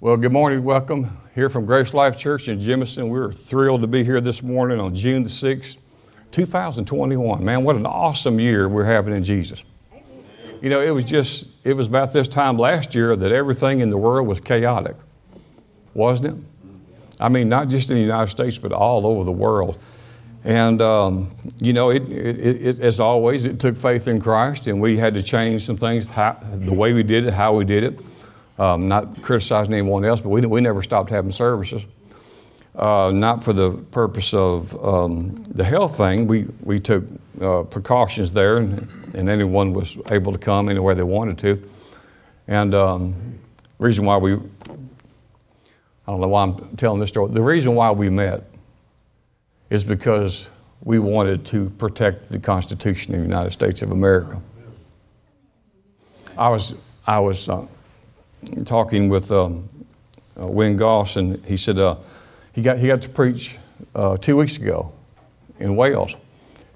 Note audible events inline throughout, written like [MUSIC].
Well, good morning. Welcome here from Grace Life Church in Jemison. We're thrilled to be here this morning on June the 6th, 2021. Man, what an awesome year we're having in Jesus. You know, it was just, it was about this time last year that everything in the world was chaotic, wasn't it? I mean, not just in the United States, but all over the world. And, um, you know, it, it, it, as always, it took faith in Christ, and we had to change some things, how, the way we did it, how we did it. Um, not criticizing anyone else, but we, we never stopped having services. Uh, not for the purpose of um, the health thing. We, we took uh, precautions there, and, and, anyone was able to come anywhere they wanted to. And um, reason why we, I don't know why I'm telling this story. The reason why we met is because we wanted to protect the Constitution of the United States of America. I was, I was uh, talking with um, uh, Wayne Goss, and he said uh, he, got, he got to preach uh, two weeks ago in Wales.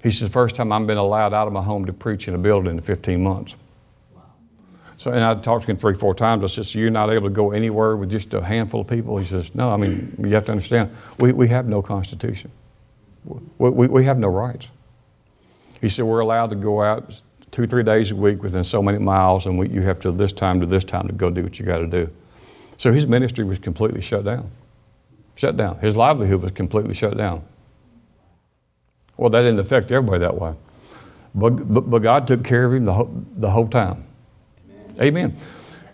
He said, first time I've been allowed out of my home to preach in a building in 15 months. So, and I talked to him three, four times. I said, So you're not able to go anywhere with just a handful of people? He says, No, I mean, you have to understand, we, we have no Constitution. We, we, we have no rights. He said, We're allowed to go out two, three days a week within so many miles, and we, you have to this time to this time to go do what you got to do. So his ministry was completely shut down. Shut down. His livelihood was completely shut down. Well, that didn't affect everybody that way. But, but, but God took care of him the whole, the whole time. Amen. Amen.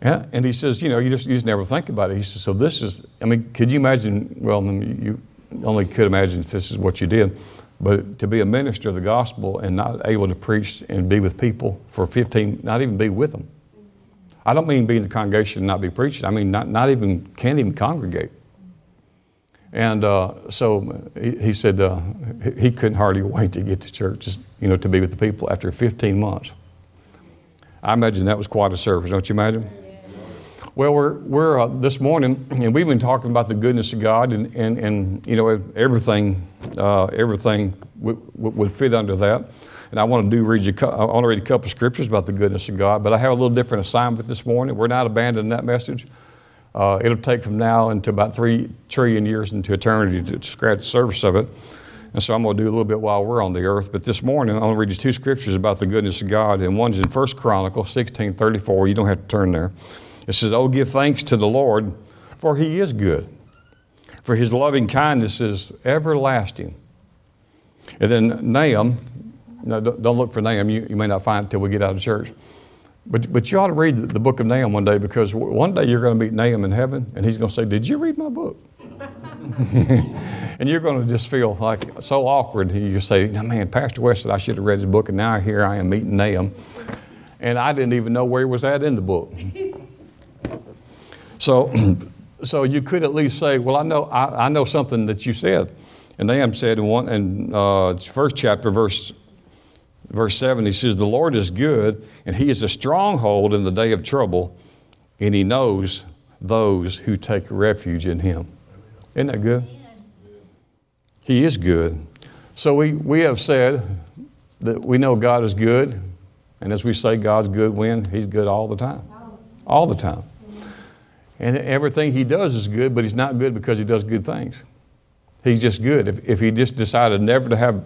Yeah, and he says, you know, you just, you just never think about it. He says, so this is, I mean, could you imagine, well, you only could imagine if this is what you did. But to be a minister of the gospel and not able to preach and be with people for 15, not even be with them. I don't mean be in the congregation and not be preaching. I mean, not, not even, can't even congregate. And uh, so he, he said uh, he couldn't hardly wait to get to church, just, you know, to be with the people after 15 months. I imagine that was quite a service, don't you imagine? Well, we're, we're uh, this morning, and we've been talking about the goodness of God, and, and, and you know, everything, uh, everything w- w- would fit under that. And I want to do read you, I want to read a couple of scriptures about the goodness of God, but I have a little different assignment this morning. We're not abandoning that message. Uh, it'll take from now until about three trillion years into eternity to, scratch the surface of it. And so I'm going to do a little bit while we're on the earth. But this morning, I'm going to read you two scriptures about the goodness of God. And one's in 1 Chronicle 16 34. You don't have to turn there. It says, Oh, give thanks to the Lord, for he is good, for his loving kindness is everlasting. And then Nahum, no, don't look for Nahum, you, you may not find it until we get out of church. But, but you ought to read the book of Nahum one day because one day you're going to meet Nahum in heaven and he's going to say, Did you read my book? [LAUGHS] and you're going to just feel like so awkward. You say, Man, Pastor West said I should have read his book, and now here I am meeting Nahum. And I didn't even know where he was at in the book. So, [CLEARS THROAT] so you could at least say, well, I know, I, I know something that you said. And Nahum said in one, in uh, first chapter, verse verse 7, he says, The Lord is good, and he is a stronghold in the day of trouble, and he knows those who take refuge in him. Isn't that good? He is good. So we, we have said that we know God is good, and as we say God's good when? He's good all the time. All the time. And everything he does is good, but he's not good because he does good things. He's just good. If, if he just decided never to have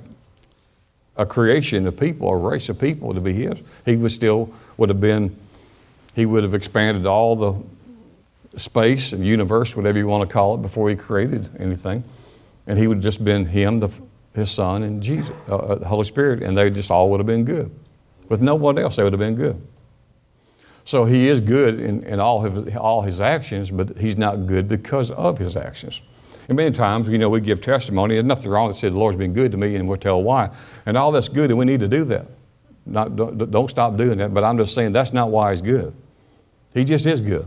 a creation of people, a race of people to be his, he would still would have been, he would have expanded all the space and universe, whatever you want to call it, before he created anything. And he would have just been him, the, his son, and Jesus, uh, uh the Holy Spirit, and they just all would have been good. With no one else, they would have been good. So he is good in, in all, his, all his actions, but he's not good because of his actions. And many times, you know, we give testimony. There's nothing wrong to say the Lord's been good to me, and we'll tell why. And all that's good, and we need to do that. Not, don't, don't stop doing that, but I'm just saying that's not why he's good. He just is good.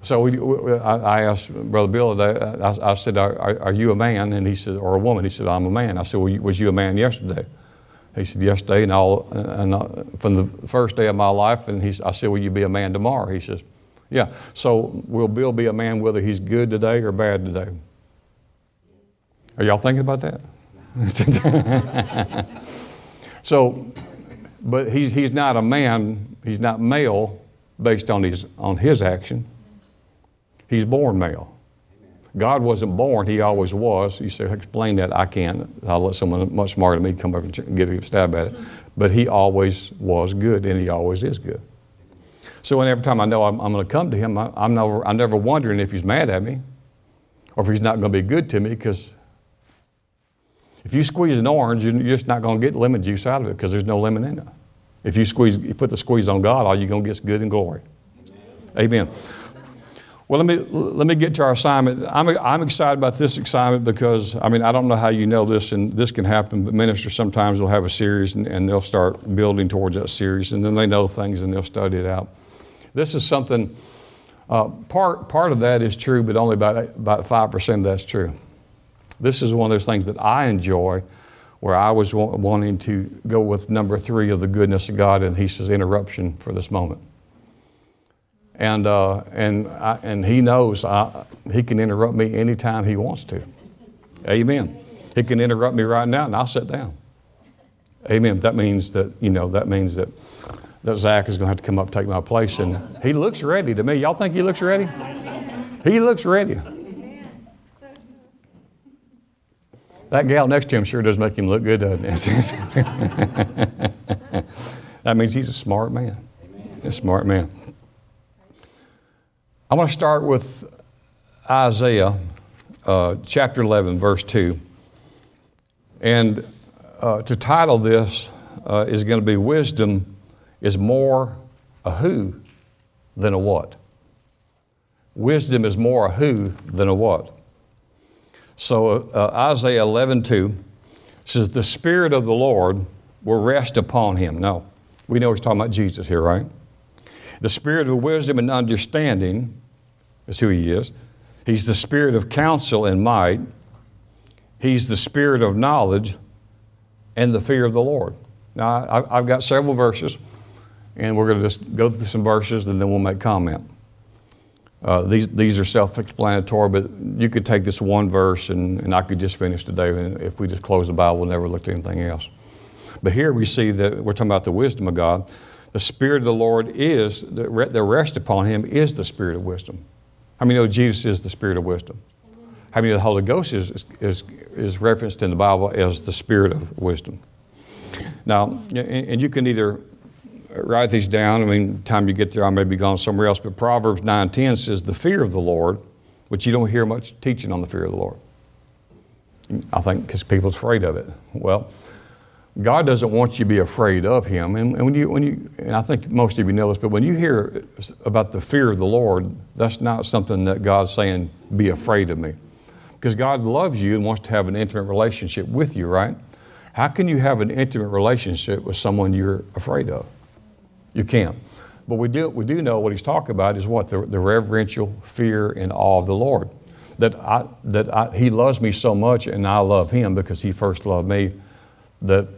So we, we, I, I asked Brother Bill, I, I said, are, are, you a man? And he said, or a woman? He said, I'm a man. I said, well, was you a man yesterday? He said, yesterday, and, all, and uh, from the first day of my life, and he, I said, will you be a man tomorrow? He says, yeah. So will Bill be a man whether he's good today or bad today? Are y'all thinking about that? [LAUGHS] so, but he's, he's not a man, he's not male based on his, on his action. He's born male. God wasn't born, He always was. You say, explain that. I can't. I'll let someone much smarter than me come up and get a stab at it. But He always was good, and He always is good. So every time I know I'm, I'm going to come to Him, I, am never, I'm never wondering if He's mad at me or if He's not going to be good to me because if you squeeze an orange, you're just not going to get lemon juice out of it because there's no lemon in it. If you squeeze, you put the squeeze on God, all you're going to get is good and glory. Amen. Amen. Well, let me, let me get to our assignment. I'm, I'm excited about this assignment because, I mean, I don't know how you know this, and this can happen, but ministers sometimes will have a series and, and they'll start building towards that series, and then they know things and they'll study it out. This is something, uh, part, part of that is true, but only about, about 5% of that's true. This is one of those things that I enjoy where I was wanting to go with number three of the goodness of God, and he says interruption for this moment. And, uh, and, I, and he knows I, he can interrupt me anytime he wants to. Amen. He can interrupt me right now and I'll sit down. Amen. That means that, you know, that means that, that Zach is going to have to come up take my place. And he looks ready to me. Y'all think he looks ready? He looks ready. That gal next to him sure does make him look good, doesn't it? [LAUGHS] that means he's a smart man. A smart man. I want to start with Isaiah uh, chapter 11, verse 2. And uh, to title this uh, is going to be Wisdom is More a Who than a What. Wisdom is more a who than a what. So uh, Isaiah 11, 2 says, The Spirit of the Lord will rest upon him. No, we know he's talking about Jesus here, right? The spirit of wisdom and understanding is who he is. He's the spirit of counsel and might. He's the spirit of knowledge and the fear of the Lord. Now, I've got several verses, and we're going to just go through some verses and then we'll make comment. Uh, these, these are self explanatory, but you could take this one verse and, and I could just finish today. And if we just close the Bible, we'll never look at anything else. But here we see that we're talking about the wisdom of God. The Spirit of the Lord is, the rest upon Him is the Spirit of wisdom. How many know Jesus is the Spirit of wisdom? How many know the Holy Ghost is, is, is referenced in the Bible as the Spirit of wisdom? Now, and you can either write these down. I mean, the time you get there, I may be gone somewhere else. But Proverbs 9.10 says, the fear of the Lord, which you don't hear much teaching on the fear of the Lord. I think because people's afraid of it. Well, God doesn't want you to be afraid of Him. And, and, when you, when you, and I think most of you know this, but when you hear about the fear of the Lord, that's not something that God's saying, be afraid of me. Because God loves you and wants to have an intimate relationship with you, right? How can you have an intimate relationship with someone you're afraid of? You can't. But we do, we do know what he's talking about is what? The, the reverential fear and awe of the Lord. That, I, that I, he loves me so much and I love him because he first loved me that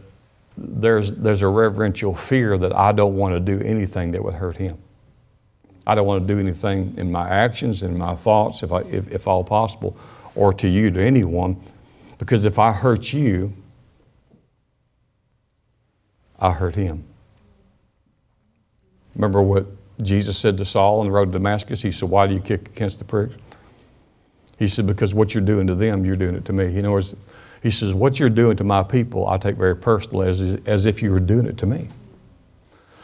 there's, there's a reverential fear that I don't want to do anything that would hurt him. I don't want to do anything in my actions, in my thoughts, if, I, if, if all possible, or to you, to anyone, because if I hurt you, I hurt him. Remember what Jesus said to Saul on the road to Damascus? He said, Why do you kick against the pricks? He said, Because what you're doing to them, you're doing it to me. In other words, he says, What you're doing to my people, I take very personally as, as if you were doing it to me.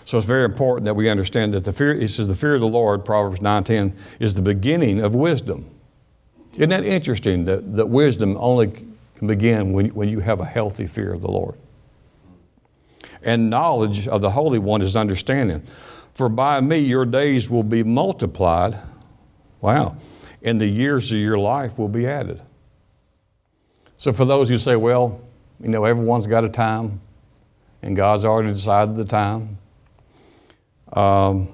So it's very important that we understand that the fear, he says, the fear of the Lord, Proverbs 9.10, is the beginning of wisdom. Isn't that interesting that, that wisdom only can begin when, when you have a healthy fear of the Lord? And knowledge of the Holy One is understanding. For by me your days will be multiplied. Wow. And the years of your life will be added. So, for those who say, well, you know, everyone's got a time, and God's already decided the time, um,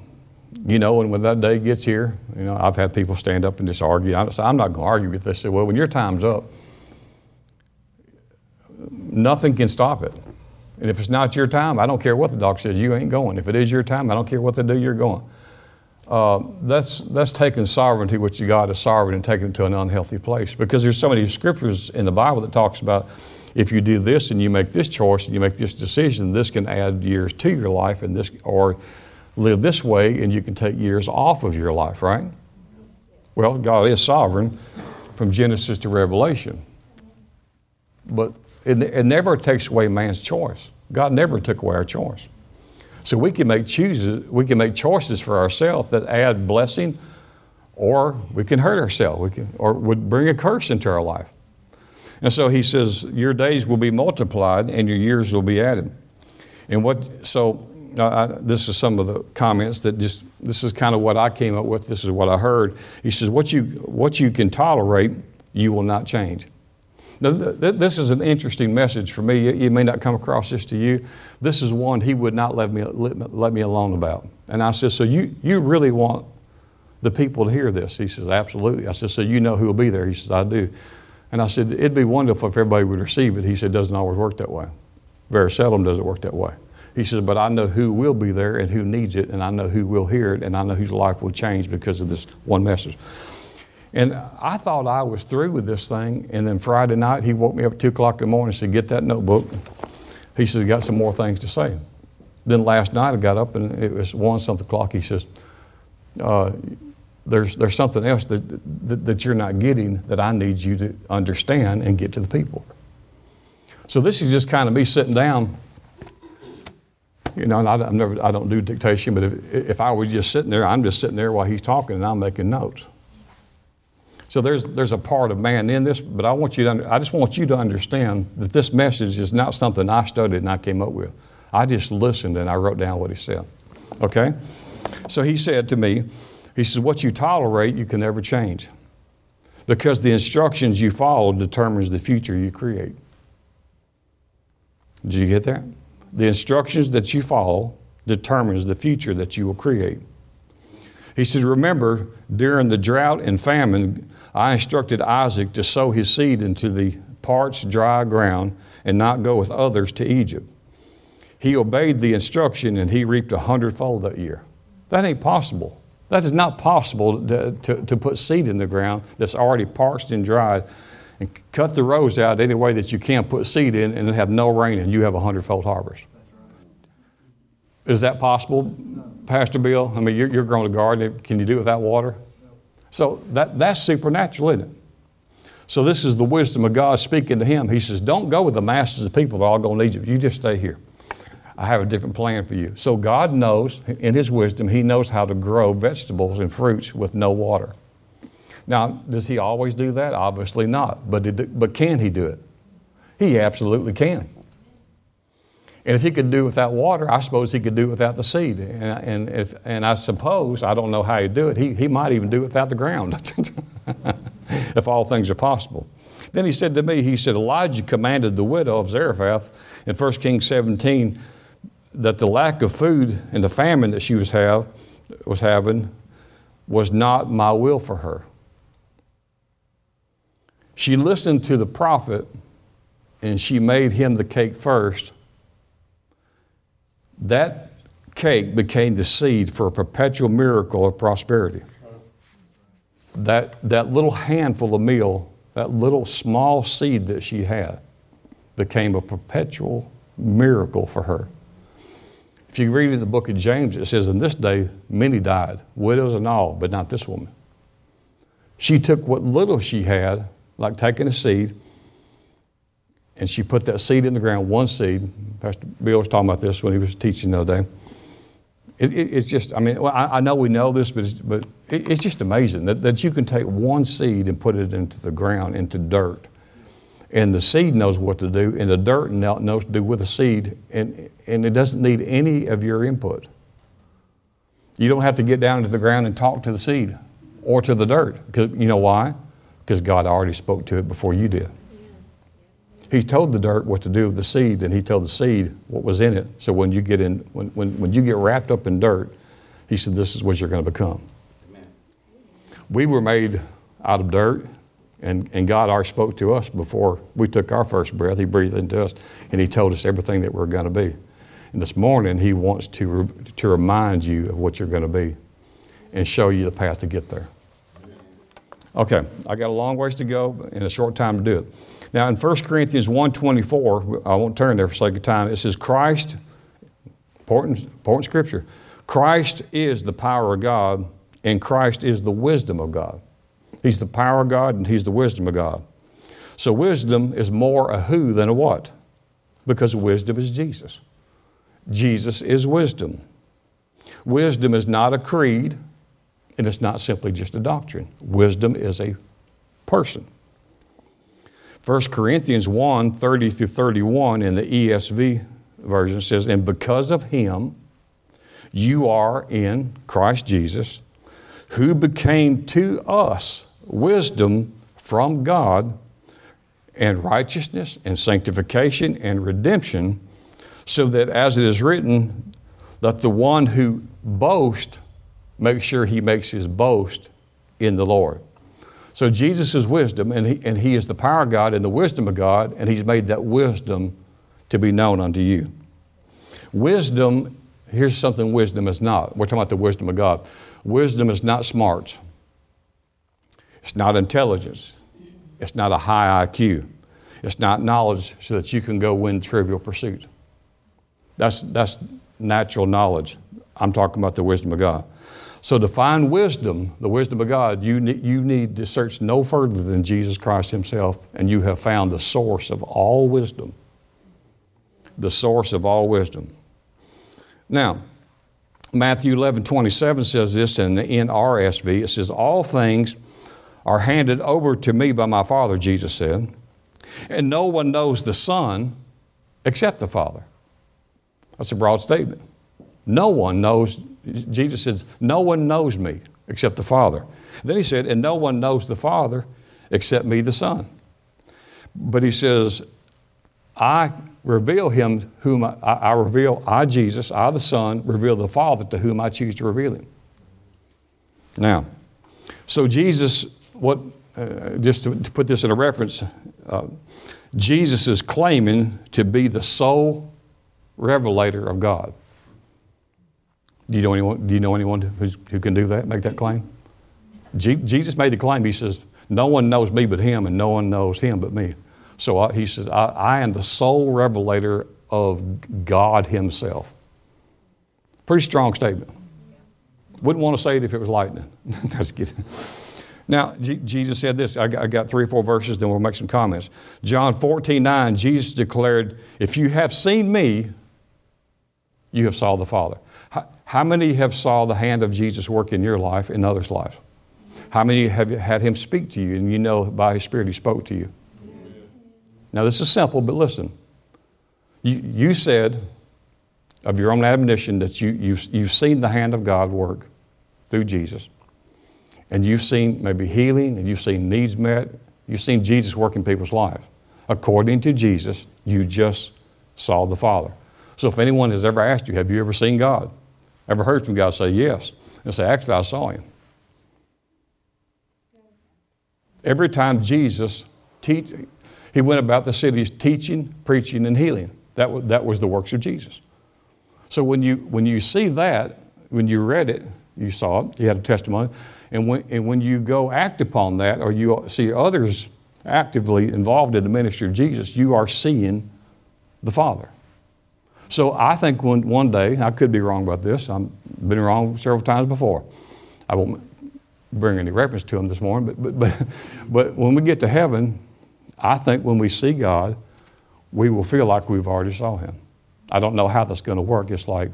you know, and when that day gets here, you know, I've had people stand up and just argue. I'm not going to argue with this. Say, well, when your time's up, nothing can stop it. And if it's not your time, I don't care what the doctor says, you ain't going. If it is your time, I don't care what they do, you're going. Uh, that's, that's taking sovereignty, which God is sovereign, and taking it to an unhealthy place. Because there's so many scriptures in the Bible that talks about if you do this and you make this choice and you make this decision, this can add years to your life, and this or live this way and you can take years off of your life, right? Well, God is sovereign from Genesis to Revelation. But it, it never takes away man's choice. God never took away our choice. So we can make chooses, we can make choices for ourselves that add blessing, or we can hurt ourselves, we can, or would bring a curse into our life. And so he says, Your days will be multiplied and your years will be added. And what, so I, this is some of the comments that just, this is kind of what I came up with, this is what I heard. He says, What you, what you can tolerate, you will not change. Now, th- th- this is an interesting message for me. It, may not come across this to you. This is one he would not let me, let, let me alone about. And I said, So you, you really want the people to hear this? He says, Absolutely. I said, So you know who will be there? He says, I do. And I said, It'd be wonderful if everybody would receive it. He said, It doesn't always work that way. Very seldom does it work that way. He says, But I know who will be there and who needs it, and I know who will hear it, and I know whose life will change because of this one message. And I thought I was through with this thing. And then Friday night, he woke me up at 2 o'clock in the morning and said, Get that notebook. He says, Got some more things to say. Then last night, I got up and it was 1 something o'clock. He says, uh, there's, there's something else that, that, that, you're not getting that I need you to understand and get to the people. So this is just kind of me sitting down. You know, and I, have never, I don't do dictation, but if, if I was just sitting there, I'm just sitting there while he's talking and I'm making notes. So there's, there's a part of man in this, but I, want you to, I just want you to understand that this message is not something I studied and I came up with. I just listened and I wrote down what he said. Okay? So he said to me, he says, What you tolerate, you can never change. Because the instructions you follow determines the future you create. Did you get that? The instructions that you follow determines the future that you will create. He says, Remember, during the drought and famine, I instructed Isaac to sow his seed into the parched, dry ground and not go with others to Egypt. He obeyed the instruction and he reaped a hundredfold that year. That ain't possible. That is not possible to, to, to, put seed in the ground that's already parched and dried and cut the rows out any way that you can put seed in and have no rain and you have a hundredfold harvest. Is that possible, Pastor Bill? I mean, you're, you're growing a garden. Can you do it without water? So that, that's supernatural, isn't it? So this is the wisdom of God speaking to him. He says, Don't go with the masses of people that are all going to Egypt. You just stay here. I have a different plan for you. So God knows, in His wisdom, He knows how to grow vegetables and fruits with no water. Now, does He always do that? Obviously not. But, it, but can He do it? He absolutely can. And if he could do without water, I suppose he could do without the seed. And, and, if, and I suppose, I don't know how he'd do it, he, he might even do without the ground, [LAUGHS] if all things are possible. Then he said to me, he said, Elijah commanded the widow of Zarephath in 1 Kings 17 that the lack of food and the famine that she was, have, was having was not my will for her. She listened to the prophet and she made him the cake first that cake became the seed for a perpetual miracle of prosperity. That, that little handful of meal, that little small seed that she had, became a perpetual miracle for her. If you read in the book of James, it says, In this day many died, widows and all, but not this woman. She took what little she had, like taking a seed, and she put that seed in the ground, one seed. Pastor Bill was talking about this when he was teaching the other day. It, it, it's just, I mean, well, I, I, know we know this, but it's, but it, it's just amazing that, that you can take one seed and put it into the ground, into dirt. And the seed knows what to do, and the dirt knows what to do with the seed, and, and it doesn't need any of your input. You don't have to get down into the ground and talk to the seed or to the dirt. Because you know why? Because God already spoke to it before you did. He told the dirt what to do with the seed, and he told the seed what was in it. So when you get in, when, when, when you get wrapped up in dirt, he said, This is what you're going to become. Amen. We were made out of dirt, and, and God already spoke to us before we took our first breath. He breathed into us, and He told us everything that we're going to be. And this morning, He wants to, re, to remind you of what you're going to be and show you the path to get there. Okay, I got a long ways to go and a short time to do it. Now in 1 Corinthians 1.24, I won't turn there for sake of time, it says Christ, important, important scripture, Christ is the power of God and Christ is the wisdom of God. He's the power of God and He's the wisdom of God. So wisdom is more a who than a what, because wisdom is Jesus. Jesus is wisdom. Wisdom is not a creed, and it's not simply just a doctrine. Wisdom is a person. 1 Corinthians 1 30 through 31 in the ESV version says, And because of him, you are in Christ Jesus, who became to us wisdom from God and righteousness and sanctification and redemption, so that as it is written, let the one who boast make sure he makes his boast in the Lord. So Jesus is wisdom, and he, and he is the power of God and the wisdom of God, and He's made that wisdom to be known unto you. Wisdom, here's something wisdom is not. We're talking about the wisdom of God. Wisdom is not smarts, it's not intelligence, it's not a high IQ, it's not knowledge so that you can go win trivial pursuit. That's, that's natural knowledge. I'm talking about the wisdom of God. So to find wisdom, the wisdom of God, you need, you need to search no further than Jesus Christ Himself, and you have found the source of all wisdom. The source of all wisdom. Now, Matthew 11, 27 says this in the NRSV. It says, All things are handed over to me by my Father, Jesus said, and no one knows the Son except the Father. That's a broad statement. No one knows, Jesus says, No one knows me except the Father. Then he said, And no one knows the Father except me, the Son. But he says, I reveal him whom I, I, reveal, I, Jesus, I, the Son, reveal the Father to whom I choose to reveal him. Now, so Jesus, what, uh, just to, to, put this in a reference, uh, Jesus is claiming to be the sole revelator of God. Do you know anyone, do you know anyone who can do that, make that claim? G- Jesus made the claim. He says, No one knows me but him, and no one knows him but me. So uh, he says, I, I am the sole revelator of God Himself. Pretty strong statement. Wouldn't want to say it if it was lightning. [LAUGHS] That's good. Now, G- Jesus said this. I got, I got, three or four verses, then we'll make some comments. John 14, 9, Jesus declared, If you have seen me, you have saw the Father. How, many have saw the hand of Jesus work in your life, in others' lives? How many have had him speak to you and you know by his Spirit he spoke to you? Now, this is simple, but listen. You, you said of your own admonition that you, you've, you've seen the hand of God work through Jesus. And you've seen maybe healing, and you've seen needs met. You've seen Jesus work in people's lives. According to Jesus, you just saw the Father. So if anyone has ever asked you, Have you ever seen God? Ever heard from God? Say yes. And say, Actually, I saw Him. Every time Jesus teach, he went about the cities teaching, preaching, and healing. That was, that was the works of Jesus. So when you, when you see that, when you read it, you saw it, you had a testimony, and when, and when you go act upon that or you see others actively involved in the ministry of Jesus, you are seeing the Father. So I think one, one day, I could be wrong about this, I've been wrong several times before. I won't bring any reference to him this morning, but, but, but, [LAUGHS] but when we get to heaven, I think when we see God, we will feel like we've already saw Him. I don't know how that's going to work. It's like,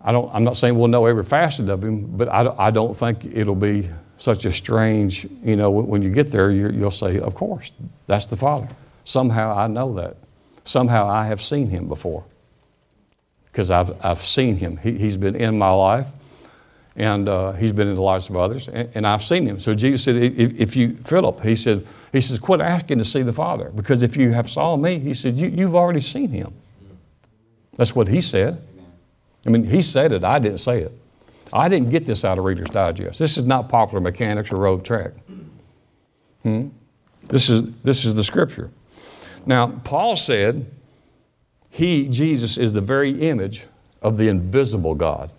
I don't, I'm not saying we'll know every facet of Him, but I, I don't think it'll be such a strange, you know, when you get there, you'll say, Of course, that's the Father. Somehow I know that. Somehow I have seen Him before because I've, I've seen Him. He, he's been in my life and uh, he's been in the lives of others, and, and, I've seen him. So Jesus said, if, if, you, Philip, he said, he says, quit asking to see the Father, because if you have saw me, he said, you, you've already seen him. That's what he said. I mean, he said it, I didn't say it. I didn't get this out of Reader's Digest. This is not popular mechanics or road track. Hmm? This, is, this is the scripture. Now, Paul said, He, Jesus, is the very image of the invisible God.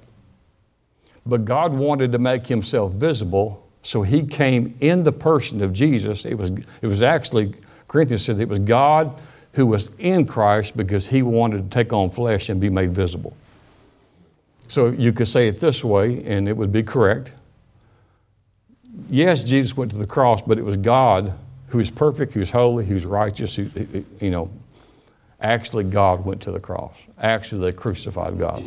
But God wanted to make himself visible, so he came in the person of Jesus. It was, it was actually, Corinthians says it was God who was in Christ because he wanted to take on flesh and be made visible. So you could say it this way, and it would be correct. yes, Jesus went to the cross, but it was God who is perfect, who's holy, who's righteous, who, you know, actually God went to the cross. Actually, they crucified God.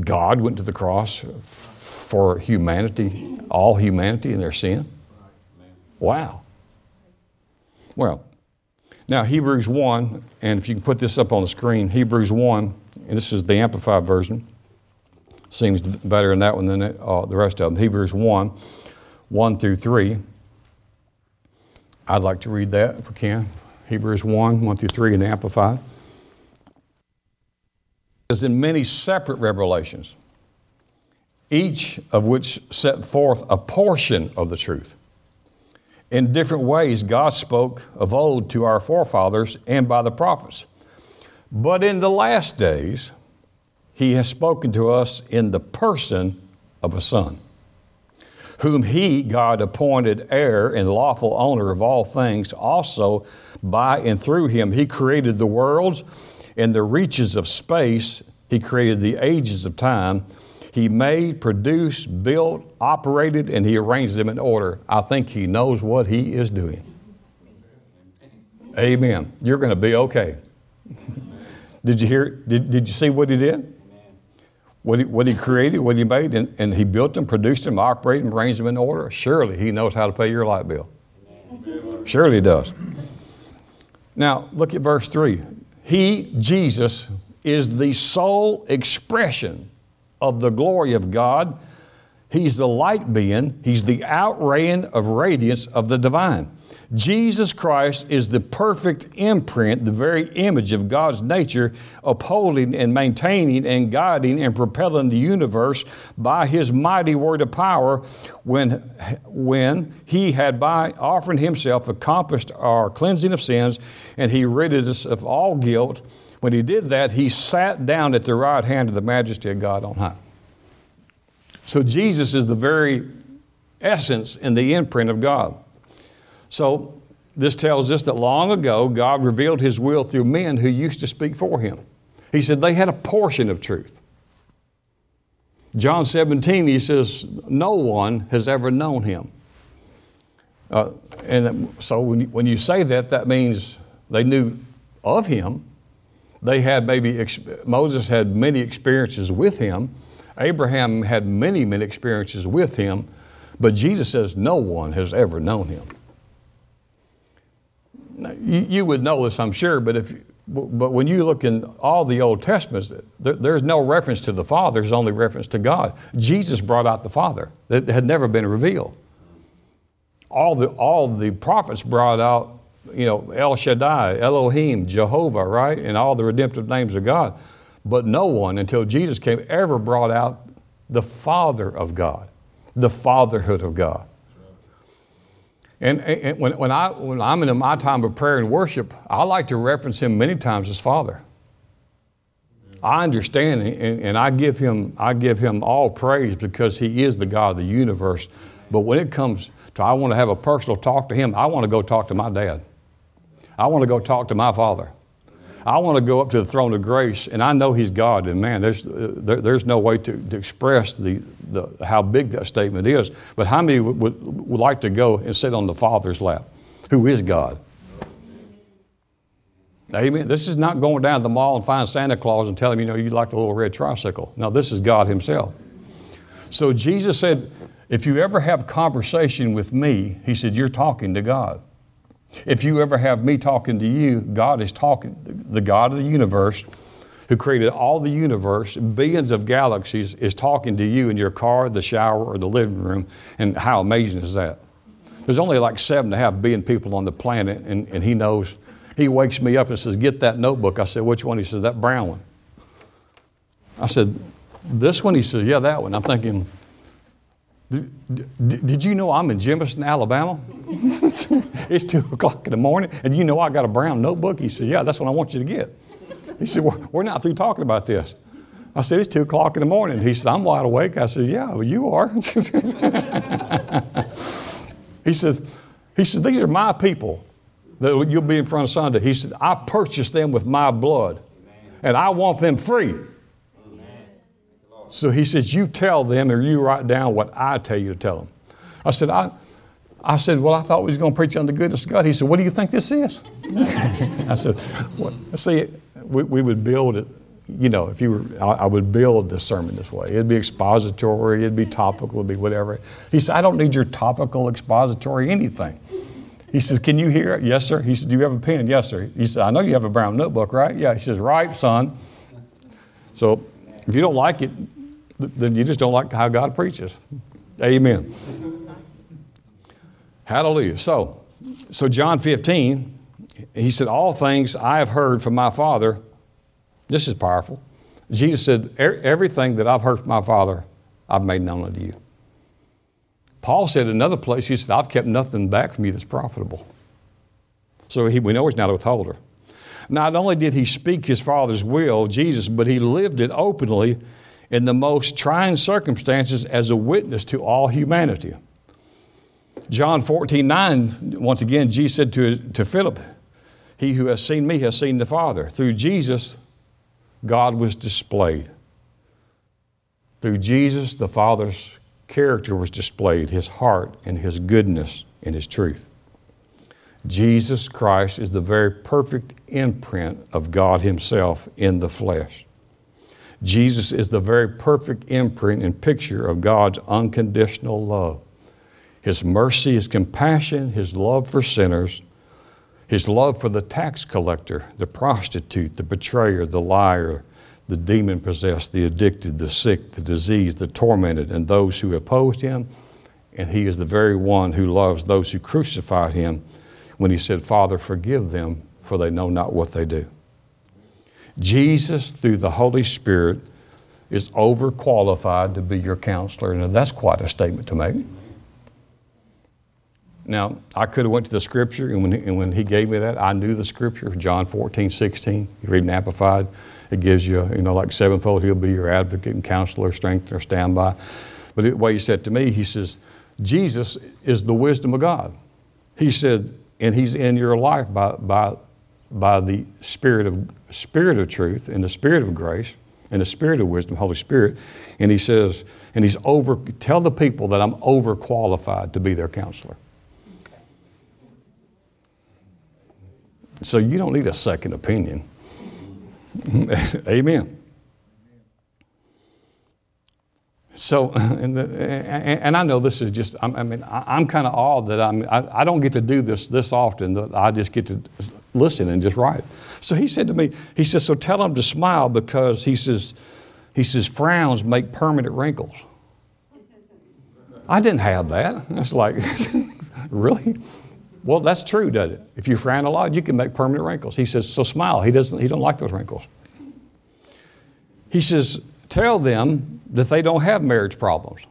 God went to the cross for humanity, all humanity and their sin. Wow. Well, now Hebrews 1, and if you can put this up on the screen, Hebrews 1, and this is the Amplified version. Seems better than that one than uh, the rest of them. Hebrews 1, 1 through 3. I'd like to read that if we can. Hebrews 1, 1 through 3 in the Amplified. As in many separate revelations, each of which set forth a portion of the truth. In different ways, God spoke of old to our forefathers and by the prophets. But in the last days, He has spoken to us in the person of a Son, whom He, God, appointed heir and lawful owner of all things. Also, by and through Him, He created the worlds and the reaches of space. He created the ages of time. He made, produced, built, operated, and He arranged them in order. I think He knows what He is doing. Amen. You're going to be okay. [LAUGHS] Did you hear? Did, did you see what he did? What he, what he created, what he made, and, and he built them, produced them, operated them, arranged them in order. Surely he knows how to pay your light bill. Surely he does. Now, look at verse 3. He, Jesus, is the sole expression of the glory of God. He's the light being, He's the outraying of radiance of the divine. Jesus Christ is the perfect imprint, the very image of God's nature, upholding and maintaining and guiding and propelling the universe by His mighty word of power when, when He had, by offering Himself, accomplished our cleansing of sins and He ridded us of all guilt. When He did that, He sat down at the right hand of the majesty of God on high. So Jesus is the very essence and the imprint of God. So this tells us that long ago God revealed His will through men who used to speak for Him. He said they had a portion of truth. John 17, he says, No one has ever known Him. Uh, and so when you, when you say that, that means they knew of Him. They had maybe, Moses had many experiences with Him. Abraham had many, many experiences with Him. But Jesus says, No one has ever known Him you, you would know this, I'm sure, but if but when you look in all the Old Testaments, there, there's no reference to the Father, there's only reference to God. Jesus brought out the Father that had never been revealed. All the, all the prophets brought out, you know, El Shaddai, Elohim, Jehovah, right? And all the redemptive names of God. But no one until Jesus came ever brought out the Father of God, the fatherhood of God. And, and when, when, I, when I'm in my time of prayer and worship, I like to reference him many times as Father. I understand and, and I, give him, I give him all praise because he is the God of the universe. But when it comes to I want to have a personal talk to him, I want to go talk to my dad. I want to go talk to my father. I want to go up to the throne of grace, and I know He's God, and man, there's, uh, there, there's no way to, to express the, the, how big that statement is. But how many would, would, would like to go and sit on the Father's lap, who is God? Amen. This is not going down to the mall and find Santa Claus and tell him, you know, you like the little red tricycle. No, this is God Himself. So Jesus said, if you ever have conversation with me, He said, you're talking to God. If you ever have me talking to you, God is talking, the God of the universe, who created all the universe, billions of galaxies, is talking to you in your car, the shower, or the living room. And how amazing is that? There's only like seven and a half billion people on the planet, and, and he knows. He wakes me up and says, Get that notebook. I said, Which one? He says, That brown one. I said, This one? He says, Yeah, that one. I'm thinking, did, did you know I'm in Jemison, Alabama? [LAUGHS] it's 2 o'clock in the morning, and you know I got a brown notebook? He says, Yeah, that's what I want you to get. He said, We're, not through talking about this. I said, It's 2 o'clock in the morning. He said, I'm wide awake. I said, Yeah, well, you are. [LAUGHS] he says, he says, These are my people that you'll be in front of Sunday. He said, I purchased them with my blood, and I want them free. So he says, You tell them or you write down what I tell you to tell them. I said, I, I said, Well, I thought we was going to preach on the goodness of God. He said, What do you think this is? [LAUGHS] I said, well, See, we, we would build it you know, if you were, I, I, would build the sermon this way. It'd be expository, it'd be topical, it'd be whatever. He said, I don't need your topical, expository, anything. He says, Can you hear it? Yes, sir. He said, Do you have a pen? Yes, sir. He said, I know you have a brown notebook, right? Yeah. He says, Right, son. So if you don't like it, then you just don't like how God preaches. Amen. Hallelujah. So, so John 15, he said, All things I have heard from my Father this is powerful. Jesus said, Everything that I've heard from my Father, I've made known unto you. Paul said another place, he said, I've kept nothing back from you that's profitable. So he, we know he's not a withholder. Not only did he speak his Father's will, Jesus, but he lived it openly in the most trying circumstances as a witness to all humanity. John 14, 9, once again, Jesus said to, to Philip, He who has seen me has seen the Father. Through Jesus, God was displayed. Through Jesus, the Father's character was displayed, his heart and his goodness and his truth. Jesus Christ is the very perfect imprint of God Himself in the flesh. Jesus is the very perfect imprint and picture of God's unconditional love. His mercy, His compassion, His love for sinners, his love for the tax collector, the prostitute, the betrayer, the liar, the demon possessed, the addicted, the sick, the diseased, the tormented, and those who opposed him. And he is the very one who loves those who crucified him when he said, Father, forgive them, for they know not what they do. Jesus, through the Holy Spirit, is overqualified to be your counselor. And that's quite a statement to make. Now, I could have went to the scripture, and when, he, and when he gave me that, I knew the scripture, John 14, 16. You read an Amplified, it gives you, you know, like sevenfold, he'll be your advocate and counselor, strengthener, standby. But the way he said to me, he says, Jesus is the wisdom of God. He said, and he's in your life by, by, by the spirit of, spirit of truth and the spirit of grace and the spirit of wisdom, Holy Spirit. And he says, and he's over, tell the people that I'm overqualified to be their counselor. So you don't need a second opinion. [LAUGHS] Amen. So, and, the, and, I know this is just, I mean, I'm kind of awed that I'm, I, I don't get to do this this often. I just get to listen and just write. So he said to me, he says, so tell him to smile because he says, he says, frowns make permanent wrinkles. I didn't have that. It's like, [LAUGHS] really? Well, that's true, doesn't it? If you frown a lot, you can make permanent wrinkles. He says, so smile. He doesn't, he don't like those wrinkles. He says, tell them that they don't have marriage problems.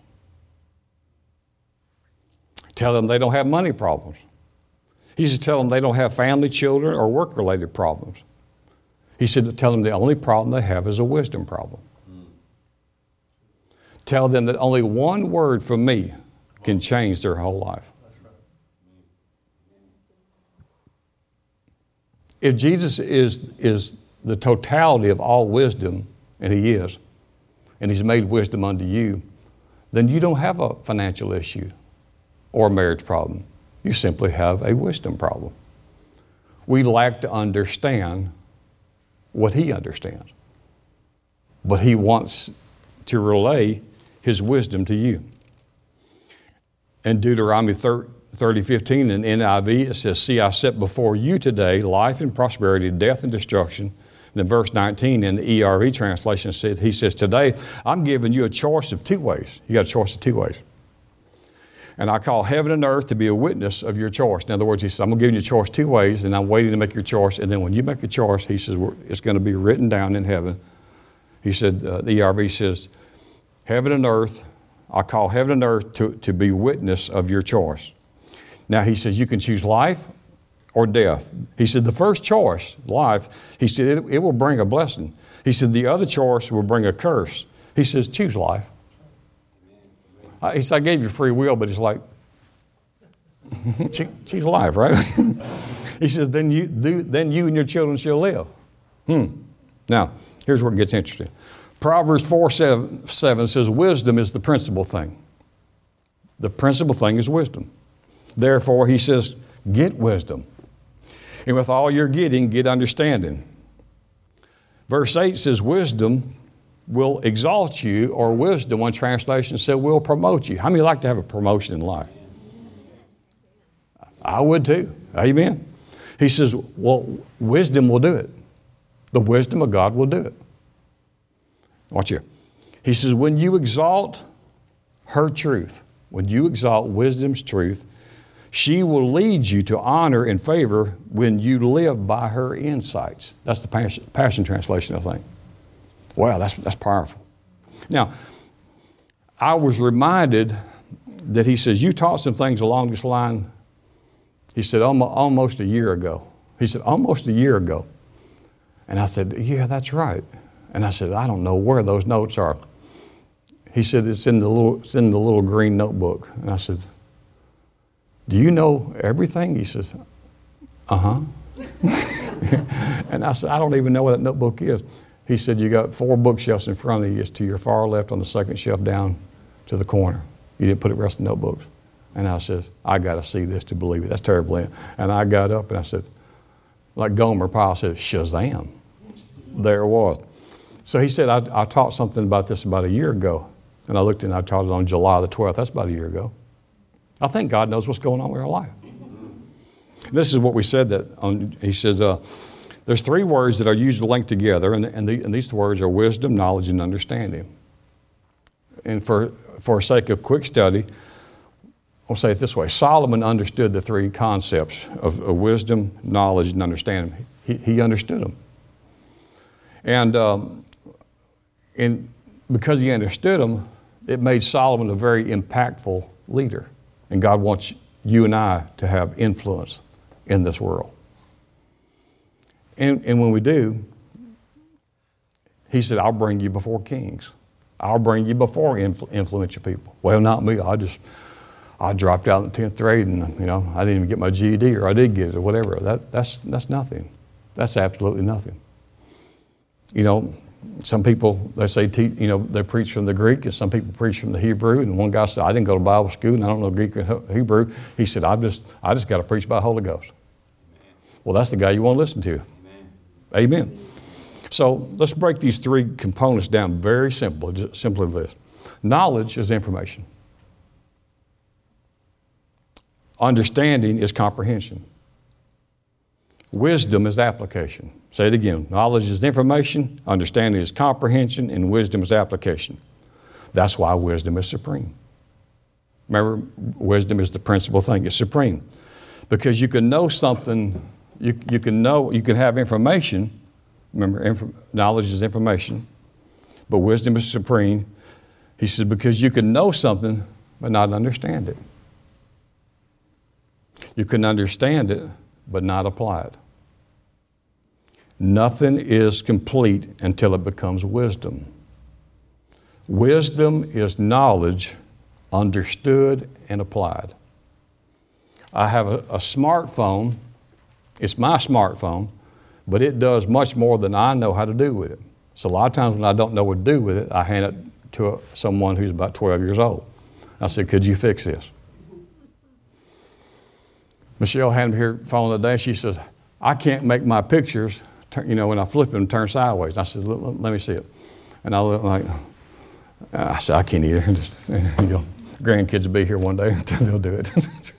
Tell them they don't have money problems. He says, tell them they don't have family, children, or work related problems. He said, to tell them the only problem they have is a wisdom problem. Tell them that only one word from me can change their whole life. If Jesus is, is the totality of all wisdom, and He is, and He's made wisdom unto you, then you don't have a financial issue or a marriage problem. You simply have a wisdom problem. We lack to understand what He understands. But He wants to relay His wisdom to you. In Deuteronomy 13, 3015 in NIV, it says, See, I set before you today life and prosperity, death and destruction. And then verse 19 in the ERV translation said, He says, Today I'm giving you a choice of two ways. You got a choice of two ways. And I call heaven and earth to be a witness of your choice. In other words, he says, I'm going to give you a choice two ways, and I'm waiting to make your choice. And then when you make your choice, he says, it's going to be written down in heaven. He said, uh, the ERV says, Heaven and earth, I call heaven and earth to, to be witness of your choice. Now he says you can choose life or death. He said the first choice, life, he said it, it will bring a blessing. He said the other choice will bring a curse. He says choose life. I, he said I gave you free will, but he's like [LAUGHS] "She's alive, right? [LAUGHS] he says then you do, then you and your children shall live. Hmm. Now here's where it gets interesting. Proverbs 4 7, 7 says, Wisdom is the principal thing. The principal thing is wisdom. Therefore, he says, Get wisdom. And with all you're getting, get understanding. Verse 8 says, Wisdom will exalt you, or wisdom, one translation said, will promote you. How many like to have a promotion in life? I would too. Amen. He says, Well, wisdom will do it. The wisdom of God will do it. Watch here. He says, When you exalt her truth, when you exalt wisdom's truth, she will lead you to honor and favor when you live by her insights. That's the Passion, passion Translation, I think. Wow, that's, that's powerful. Now, I was reminded that he says, You taught some things along this line. He said, Almost a year ago. He said, Almost a year ago. And I said, Yeah, that's right. And I said, I don't know where those notes are. He said, It's in the little, it's in the little green notebook. And I said, Do you know everything? He says, Uh huh. [LAUGHS] and I said, I don't even know what that notebook is. He said, You got four bookshelves in front of you. It's to your far left on the second shelf down to the corner. You didn't put it rest of the notebooks. And I said, I got to see this to believe it. That's terrible. And I got up and I said, like Gomer Pyle said, Shazam. There it was. So he said, I, I taught something about this about a year ago. And I looked and I taught it on July the 12th. That's about a year ago. I think God knows what's going on with our life. This is what we said that on, he says, uh, there's three words that are usually linked together, and, and, the, and these words are wisdom, knowledge, and understanding. And for, for sake of quick study, I'll say it this way Solomon understood the three concepts of, of wisdom, knowledge, and understanding. He, he understood them. And, um, and because he understood them, it made Solomon a very impactful leader. And God wants you and I to have influence in this world. And, and when we do, he said, I'll bring you before kings. I'll bring you before influ- influential people. Well, not me. I just, I dropped out in the 10th grade and, you know, I didn't even get my GED or I did get it or whatever. That, that's, that's nothing. That's absolutely nothing. You know, some people, they say, you know, they preach from the Greek and some people preach from the Hebrew. And one guy said, I didn't go to Bible school and I don't know Greek or Hebrew. He said, I just, I just got to preach by the Holy Ghost. Well, that's the guy you want to listen to. Amen. So let's break these three components down very simple, simply this. Knowledge is information. Understanding is comprehension. Wisdom is application. Say it again. Knowledge is information, understanding is comprehension, and wisdom is application. That's why wisdom is supreme. Remember, wisdom is the principal thing, it's supreme. Because you can know something you, you can know, you can have information. Remember, inf- knowledge is information, but wisdom is supreme. He says, because you can know something but not understand it. You can understand it but not apply it. Nothing is complete until it becomes wisdom. Wisdom is knowledge understood and applied. I have a, a smartphone it's my smartphone, but it does much more than I know how to do with it. So a lot of times when I don't know what to do with it, I hand it to a, someone who's about 12 years old. I said, Could you fix this? Michelle had me here phone the day. She says, I can't make my pictures, turn, you know, when I flip them, turn sideways. I said, let, let me see it. And I look like, I said, I can't either. [LAUGHS] Just, you know, grandkids will be here one day, [LAUGHS] they'll do it.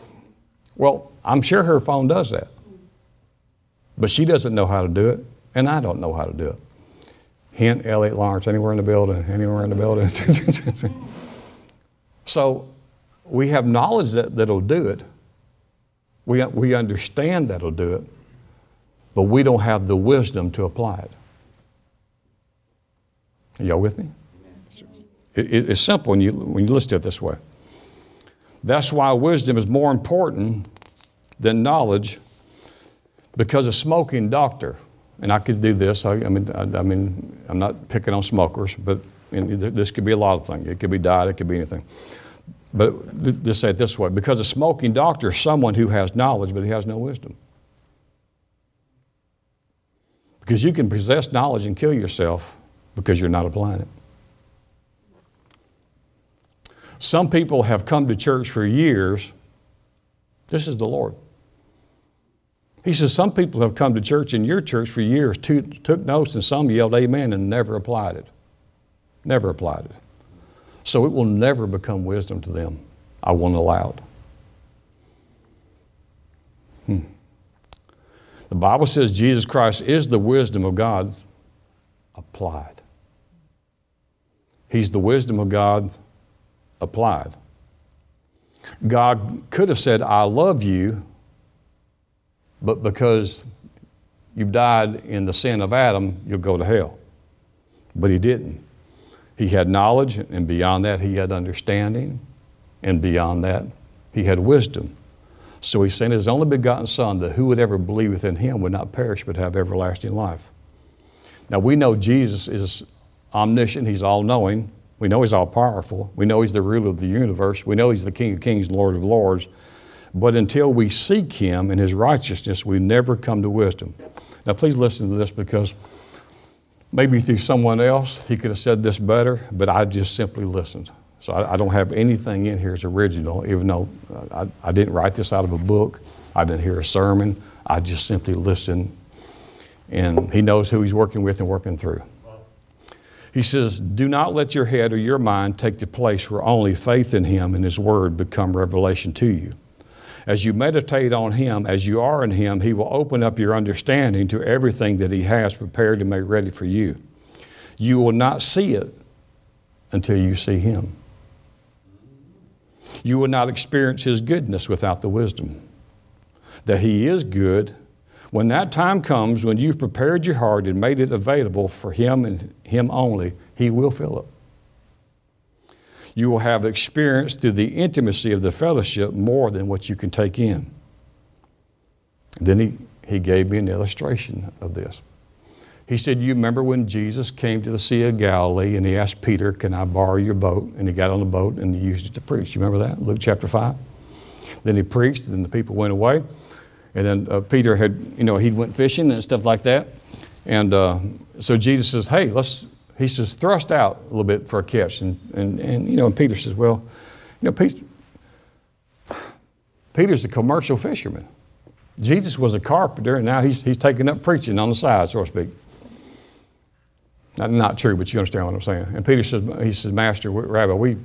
[LAUGHS] well, I'm sure her phone does that. But she doesn't know how to do it, and I don't know how to do it. Hint Elliot Lawrence, anywhere in the building, anywhere in the building. [LAUGHS] so we have knowledge that, that'll do it. We, we understand that'll do it, but we don't have the wisdom to apply it. Are y'all with me? It, it, it's simple when you, when you list it this way. That's why wisdom is more important than knowledge because a smoking doctor, and I could do this, I, I mean, I, I, mean, I'm not picking on smokers, but this could be a lot of things. It could be diet, it could be anything. But just say it this way because a smoking doctor is someone who has knowledge, but he has no wisdom. Because you can possess knowledge and kill yourself, because you're not applying it. Some people have come to church for years. This is the Lord. He says, Some people have come to church in your church for years, took notes, and some yelled amen and never applied it. Never applied it. So it will never become wisdom to them. I won't allow it. Hmm. The Bible says Jesus Christ is the wisdom of God applied. He's the wisdom of God applied. God could have said, I love you, but because you've died in the sin of Adam, you'll go to hell. But he didn't. He had knowledge, and beyond that, he had understanding, and beyond that, he had wisdom. So he sent his only begotten Son that whoever believeth in him would not perish but have everlasting life. Now we know Jesus is omniscient, he's all knowing, we know He's all powerful. We know He's the ruler of the universe. We know He's the King of kings Lord of lords. But until we seek Him and His righteousness, we never come to wisdom. Now, please listen to this because maybe through someone else He could have said this better, but I just simply listened. So I, I don't have anything in here as original, even though I, I didn't write this out of a book. I didn't hear a sermon. I just simply listened. And He knows who He's working with and working through. He says, Do not let your head or your mind take the place where only faith in Him and His Word become revelation to you. As you meditate on Him, as you are in Him, He will open up your understanding to everything that He has prepared and made ready for you. You will not see it until you see Him. You will not experience His goodness without the wisdom. That He is good when that time comes, when you've prepared your heart and made it available for Him and Him only, He will fill it. You will have experience through the intimacy of the fellowship more than what you can take in. Then he, he gave me an illustration of this. He said, You remember when Jesus came to the Sea of Galilee and he asked Peter, Can I borrow your boat? And he got on the boat and he used it to preach. You remember that? Luke chapter 5. Then he preached and the people went away. And then uh, Peter had, you know, he went fishing and stuff like that. And uh, so Jesus says, hey, let's, he says, thrust out a little bit for a catch. And, and, and you know, and Peter says, well, you know, Peter, Peter's a commercial fisherman. Jesus was a carpenter, and now he's, he's taking up preaching on the side, so to speak. Not, not true, but you understand what I'm saying. And Peter says, he says, Master, Rabbi, we've,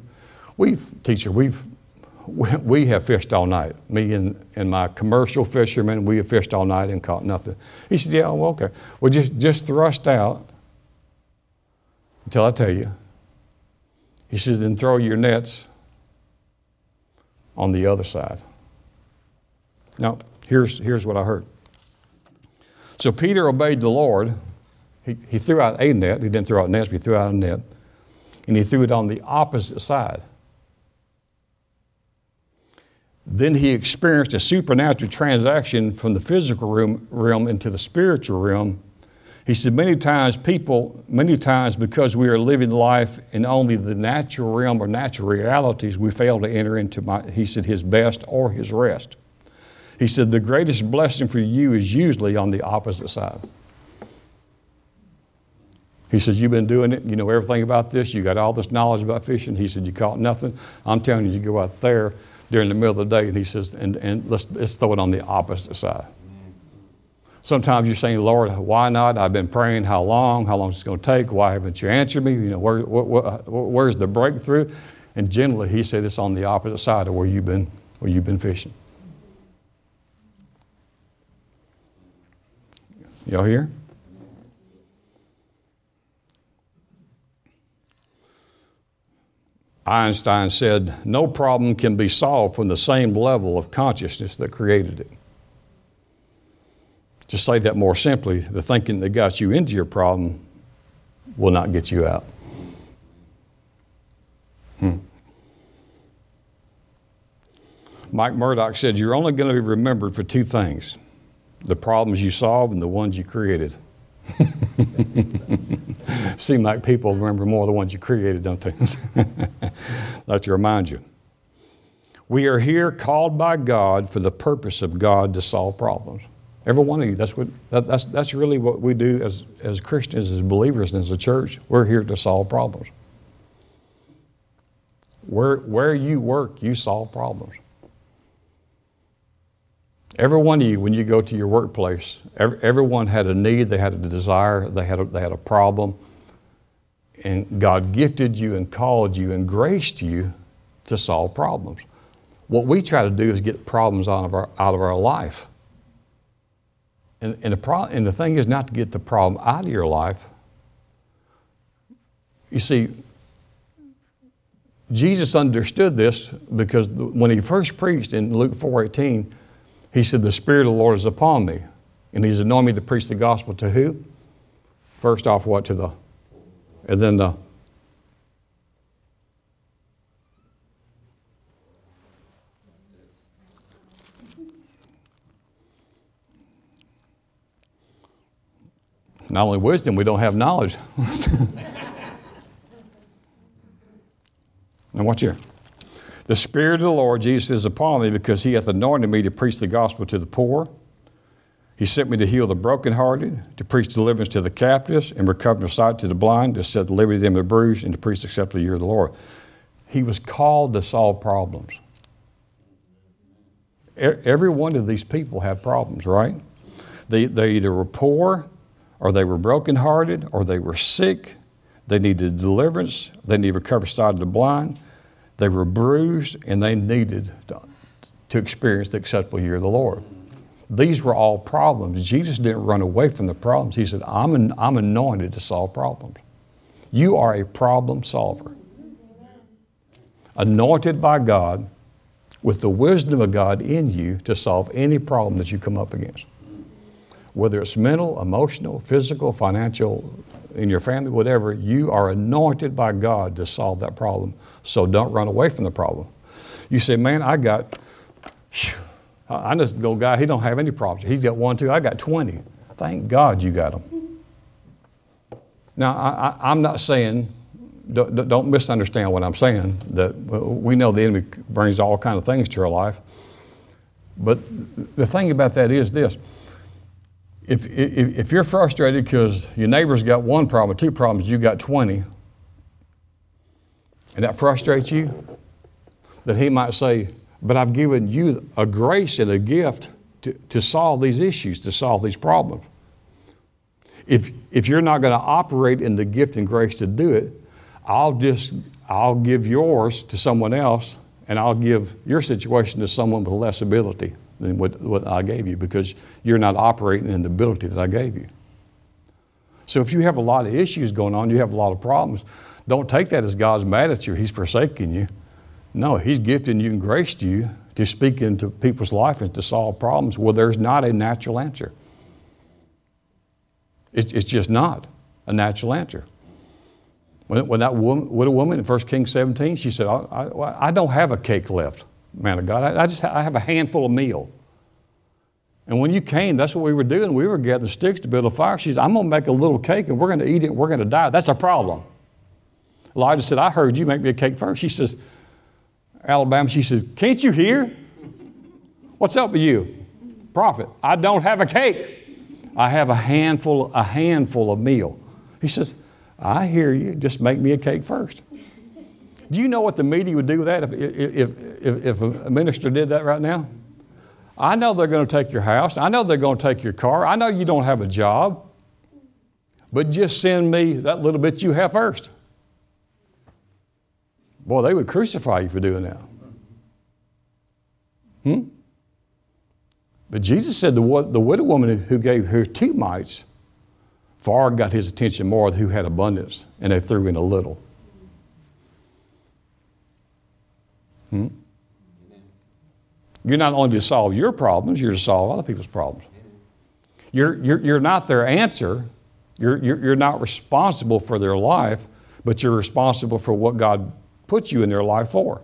we've, teacher, we've, we have fished all night. Me and, and my commercial fishermen, we have fished all night and caught nothing. He said, Yeah, well, okay. Well, just, just thrust out until I tell you. He says, Then throw your nets on the other side. Now, here's, here's what I heard. So Peter obeyed the Lord. He, he threw out a net. He didn't throw out nets, but he threw out a net. And he threw it on the opposite side. Then he experienced a supernatural transaction from the physical realm, realm into the spiritual realm. He said, many times people, many times because we are living life in only the natural realm or natural realities, we fail to enter into, my, he said, his best or his rest. He said, the greatest blessing for you is usually on the opposite side. He says, You've been doing it. You know everything about this. You got all this knowledge about fishing. He said, You caught nothing. I'm telling you, you go out there during the middle of the day, and he says, and, and let's, let's throw it on the opposite side. Sometimes you're saying, Lord, why not? I've been praying how long? How long is it going to take? Why haven't you answered me? You know, where, where, where's the breakthrough? And generally, he said it's on the opposite side of where you've been, where you've been fishing. Y'all hear? Einstein said, No problem can be solved from the same level of consciousness that created it. To say that more simply, the thinking that got you into your problem will not get you out. Hmm. Mike Murdock said, You're only going to be remembered for two things the problems you solve and the ones you created. [LAUGHS] Seem like people remember more the ones you created, don't they? [LAUGHS] like to remind you. We are here called by God for the purpose of God to solve problems. Every one of you. That's, what, that, that's, that's really what we do as, as Christians, as believers, and as a church. We're here to solve problems. Where, where you work, you solve problems. Every one of you, when you go to your workplace, every, everyone had a need, they had a desire, they had a, they had a problem. And God gifted you and called you and graced you to solve problems. What we try to do is get problems out of our, out of our life. And, and, the pro- and the thing is not to get the problem out of your life. You see, Jesus understood this because when he first preached in Luke 4:18, he said, "The Spirit of the Lord is upon me, and He's anointed me to preach the gospel to who? First off, what to the, and then the." Not only wisdom, we don't have knowledge. [LAUGHS] Now, watch here. The Spirit of the Lord Jesus is upon me because he hath anointed me to preach the gospel to the poor. He sent me to heal the brokenhearted, to preach deliverance to the captives, and recover sight to the blind, to set liberty to them that bruised, and to preach the acceptable year of the Lord. He was called to solve problems. Every one of these people had problems, right? They, they either were poor, or they were brokenhearted, or they were sick, they needed deliverance. They needed to recover sight of the blind. They were bruised and they needed to, to experience the acceptable year of the Lord. These were all problems. Jesus didn't run away from the problems. He said, I'm, an, I'm anointed to solve problems. You are a problem solver. Anointed by God with the wisdom of God in you to solve any problem that you come up against. Whether it's mental, emotional, physical, financial, in your family, whatever, you are anointed by God to solve that problem. So don't run away from the problem. You say, man, I got, I just go, guy, he don't have any problems. He's got one, two, I got 20. Thank God you got them. Now, I, am not saying, don't, don't, misunderstand what I'm saying, that we know the enemy brings all kind of things to our life. But the thing about that is this if, if, if you're frustrated because your neighbor's got one problem, two problems, you got 20, and that frustrates you, that he might say, But I've given you a grace and a gift to, to solve these issues, to solve these problems. If, if you're not going to operate in the gift and grace to do it, I'll just I'll give yours to someone else and I'll give your situation to someone with less ability than what, what I gave you because you're not operating in the ability that I gave you. So if you have a lot of issues going on, you have a lot of problems, don't take that as God's mad at you, He's forsaking you. No, He's gifting you and graced you to speak into people's life and to solve problems where there's not a natural answer. It's, it's just not a natural answer. When, when that woman, widow woman in 1 Kings 17, she said, I, I, I don't have a cake left man of God. I, I just I have a handful of meal. And when you came, that's what we were doing. We were gathering sticks to build a fire. She said, I'm going to make a little cake and we're going to eat it and we're going to die. That's a problem. Elijah said, I heard you make me a cake first. She says, Alabama, she says, Can't you hear? What's up with you? Prophet, I don't have a cake. I have a handful, a handful of meal. He says, I hear you. Just make me a cake first. Do you know what the media would do with that if, if, if, if a minister did that right now? I know they're going to take your house. I know they're going to take your car. I know you don't have a job. But just send me that little bit you have first. Boy, they would crucify you for doing that. Hmm? But Jesus said the, the widow woman who gave her two mites far got his attention more than who had abundance, and they threw in a little. Hmm? You're not only to solve your problems, you're to solve other people's problems. You're, you're, you're not their answer, you're, you're, you're not responsible for their life, but you're responsible for what God put you in their life for.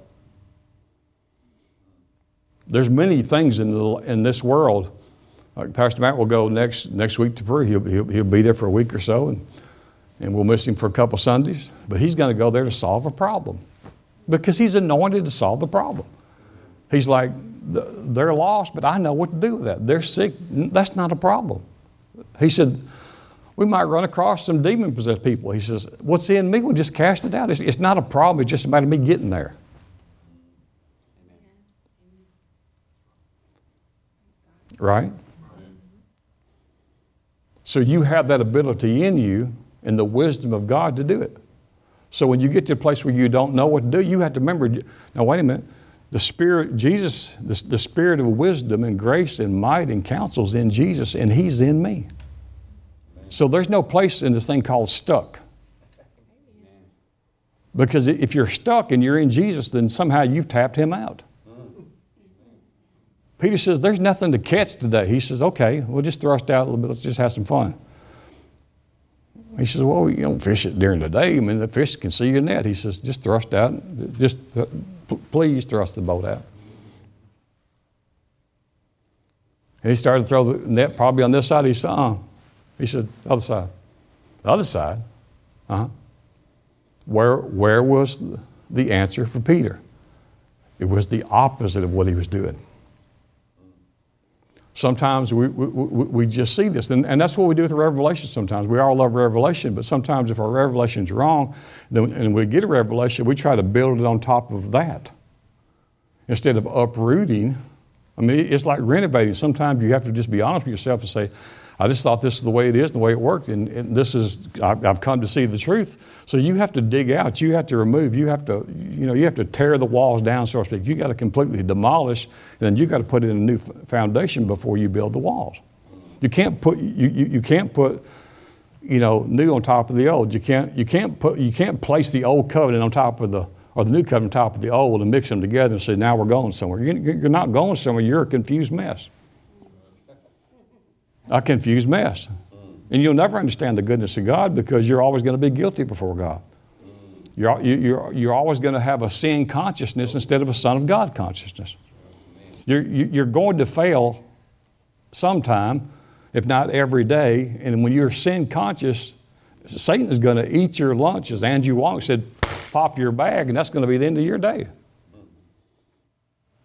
There's many things in, the, in this world. Like Pastor Matt will go next, next week to Peru. He'll, he'll, he'll be there for a week or so, and, and we'll miss him for a couple Sundays. But he's going to go there to solve a problem because he's anointed to solve the problem. He's like they're lost, but I know what to do with that. They're sick. That's not a problem. He said, we might run across some demon possessed people. He says, What's in me? We'll just cast it out. It's, it's not a problem, it's just a matter of me getting there. Right? So you have that ability in you and the wisdom of God to do it. So when you get to a place where you don't know what to do, you have to remember now, wait a minute. The Spirit, Jesus, the, the Spirit of wisdom and grace and might and counsel is in Jesus, and He's in me. So there's no place in this thing called stuck. Because if you're stuck and you're in Jesus, then somehow you've tapped him out. Peter says, There's nothing to catch today. He says, Okay, we'll just thrust out a little bit. Let's just have some fun. He says, Well, you don't fish it during the day. I mean, the fish can see your net. He says, Just thrust out. Just uh, please thrust the boat out. And he started to throw the net probably on this side. He said, uh, he said, other side. The other side. Uh-huh. Where, where was the answer for Peter? It was the opposite of what he was doing. Sometimes we, we, we just see this, and, and that's what we do with revelation sometimes. We all love revelation, but sometimes if our revelation is wrong, then, and we get a revelation, we try to build it on top of that. Instead of uprooting, I mean, it's like renovating. Sometimes you have to just be honest with yourself and say, I just thought this is the way it is, the way it worked, and, and this is I've, come to see the truth. So you have to dig out, you have to remove, you have to you know you have to tear the walls down, so to speak. You got to completely demolish, and then you got to put in a new foundation before you build the walls. You can't put you, you, you can't put you know new on top of the old. You can't you can't put you can't place the old covenant on top of the or the new covenant on top of the old and mix them together and say now we're going somewhere. You're not going somewhere. You're a confused mess a confused mess. Mm. And you'll never understand the goodness of God because you're always going to be guilty before God. Mm. You're, you're, you're always going to have a sin consciousness instead of a Son of God consciousness. You're, you're going to fail sometime, if not every day. And when you're sin conscious, Satan is going to eat your lunch, as Andrew Wong said, pop your bag, and that's going to be the end of your day.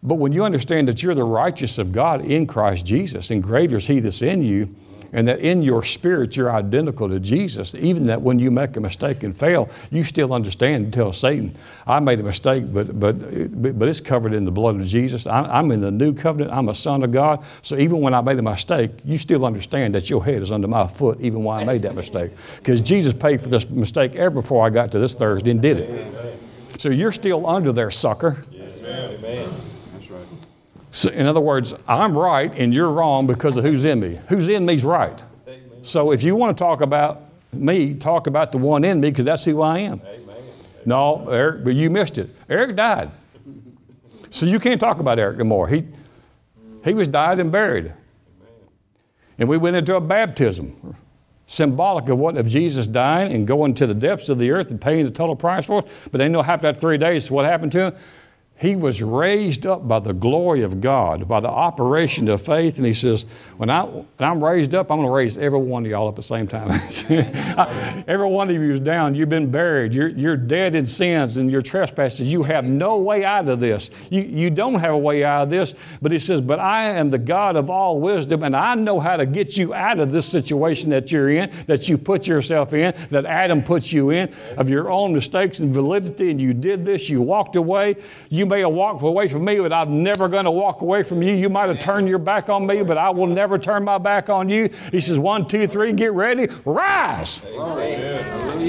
But when you understand that you're the righteous of God in Christ Jesus, and greater is He that's in you, and that in your spirit you're identical to Jesus, even that when you make a mistake and fail, you still understand and tell Satan, I made a mistake, but, but, but it's covered in the blood of Jesus. I'm in the new covenant. I'm a son of God. So even when I made a mistake, you still understand that your head is under my foot, even while I made that mistake. Because Jesus paid for this mistake ever before I got to this Thursday and did it. So you're still under there, sucker. Amen. So in other words, I'm right and you're wrong because of who's in me. Who's in me's right. Amen. So if you want to talk about me, talk about the one in me because that's who I am. Amen. No, Eric, but you missed it. Eric died. So you can't talk about Eric anymore. He, he was died and buried. And we went into a baptism, symbolic of what of Jesus dying and going to the depths of the earth and paying the total price for it. But they know after that three days, what happened to him? He was raised up by the glory of God, by the operation of faith. And he says, When, I, when I'm raised up, I'm going to raise every one of y'all up at the same time. [LAUGHS] every one of you is down. You've been buried. You're, you're dead in sins and your trespasses. You have no way out of this. You, you don't have a way out of this. But he says, But I am the God of all wisdom, and I know how to get you out of this situation that you're in, that you put yourself in, that Adam puts you in, of your own mistakes and validity. And you did this, you walked away. You you may have walked away from me, but I'm never going to walk away from you. You might have turned your back on me, but I will never turn my back on you. He says, one, two, three, get ready, rise. Amen.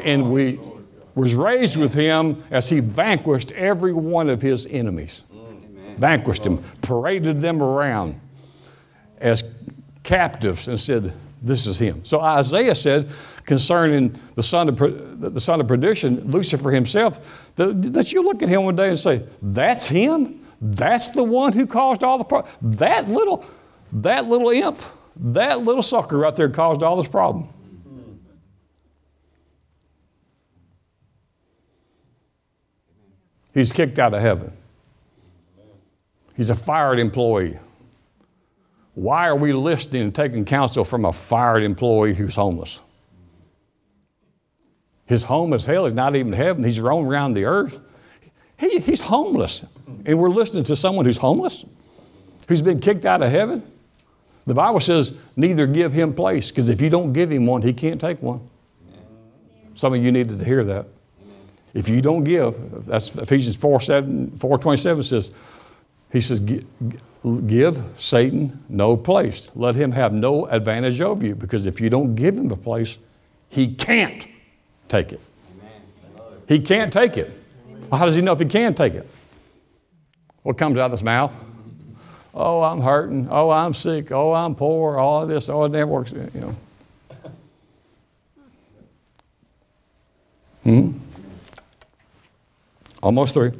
And we was raised with him as he vanquished every one of his enemies. Vanquished them, paraded them around as captives and said, This is him. So Isaiah said, concerning the son of, the son of perdition, Lucifer himself, that you look at him one day and say, That's him? That's the one who caused all the problems. That little, that little imp, that little sucker right there caused all this problem. He's kicked out of heaven. He's a fired employee. Why are we listening and taking counsel from a fired employee who's homeless? His home is hell. He's not even heaven. He's roaming around the earth. He, he's homeless. And we're listening to someone who's homeless, who's been kicked out of heaven. The Bible says, neither give him place, because if you don't give him one, he can't take one. Some of you needed to hear that. If you don't give, that's Ephesians 4, 7, 4 27 says, he says, give Satan no place. Let him have no advantage over you, because if you don't give him a place, he can't take it. He can't take it. How does he know if he can take it? What comes out of his mouth? Oh, I'm hurting. Oh, I'm sick. Oh, I'm poor. All this. Oh, it never works. You know. Hmm? Almost three.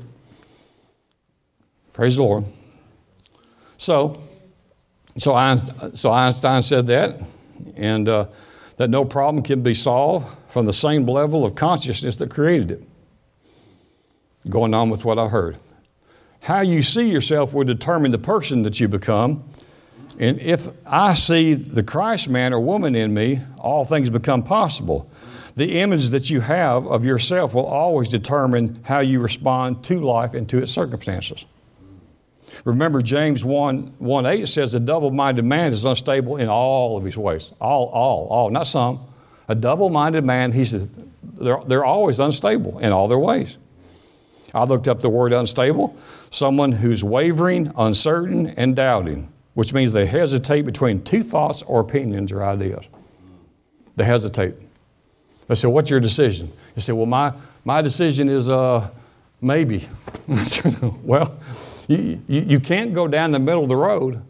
Praise the Lord. So, so Einstein, so Einstein said that, and uh, that no problem can be solved from the same level of consciousness that created it. Going on with what I heard. How you see yourself will determine the person that you become. And if I see the Christ man or woman in me, all things become possible. The image that you have of yourself will always determine how you respond to life and to its circumstances. Remember, James 1, 1 8 says, A double minded man is unstable in all of his ways. All, all, all, not some. A double minded man, he said, they're, they're always unstable in all their ways. I looked up the word unstable someone who's wavering, uncertain, and doubting, which means they hesitate between two thoughts or opinions or ideas. They hesitate. I said, What's your decision? He said, Well, my, my decision is uh, maybe. [LAUGHS] well, you, you, you, can't go down the middle of the road.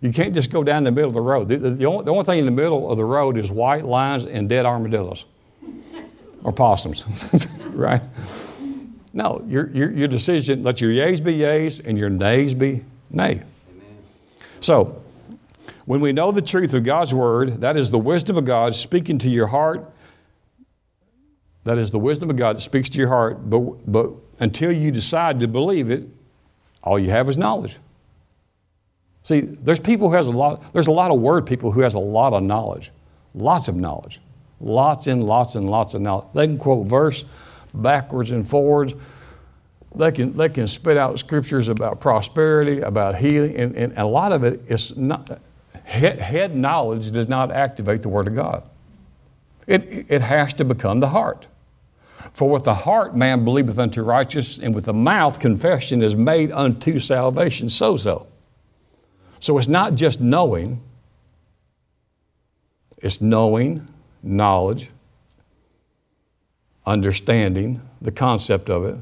You can't just go down the middle of the road. The, the, the, only, the only thing in the middle of the road is white lines and dead armadillos [LAUGHS] or possums, [LAUGHS] right? No, your, your, your decision, let your yays be yays and your nays be nay. Amen. So, when we know the truth of God's Word, that is the wisdom of God speaking to your heart. That is the wisdom of God that speaks to your heart. But, but until you decide to believe it, all you have is knowledge. See, there's people who has a lot, there's a lot of word people who has a lot of knowledge. Lots of knowledge. Lots and lots and lots of knowledge. They can quote verse backwards and forwards. They can, they can spit out scriptures about prosperity, about healing, and, and a lot of it is not, head, head knowledge does not activate the Word of God. It, it has to become the heart. For with the heart man believeth unto righteousness, and with the mouth confession is made unto salvation. So, so. So it's not just knowing, it's knowing, knowledge, understanding the concept of it.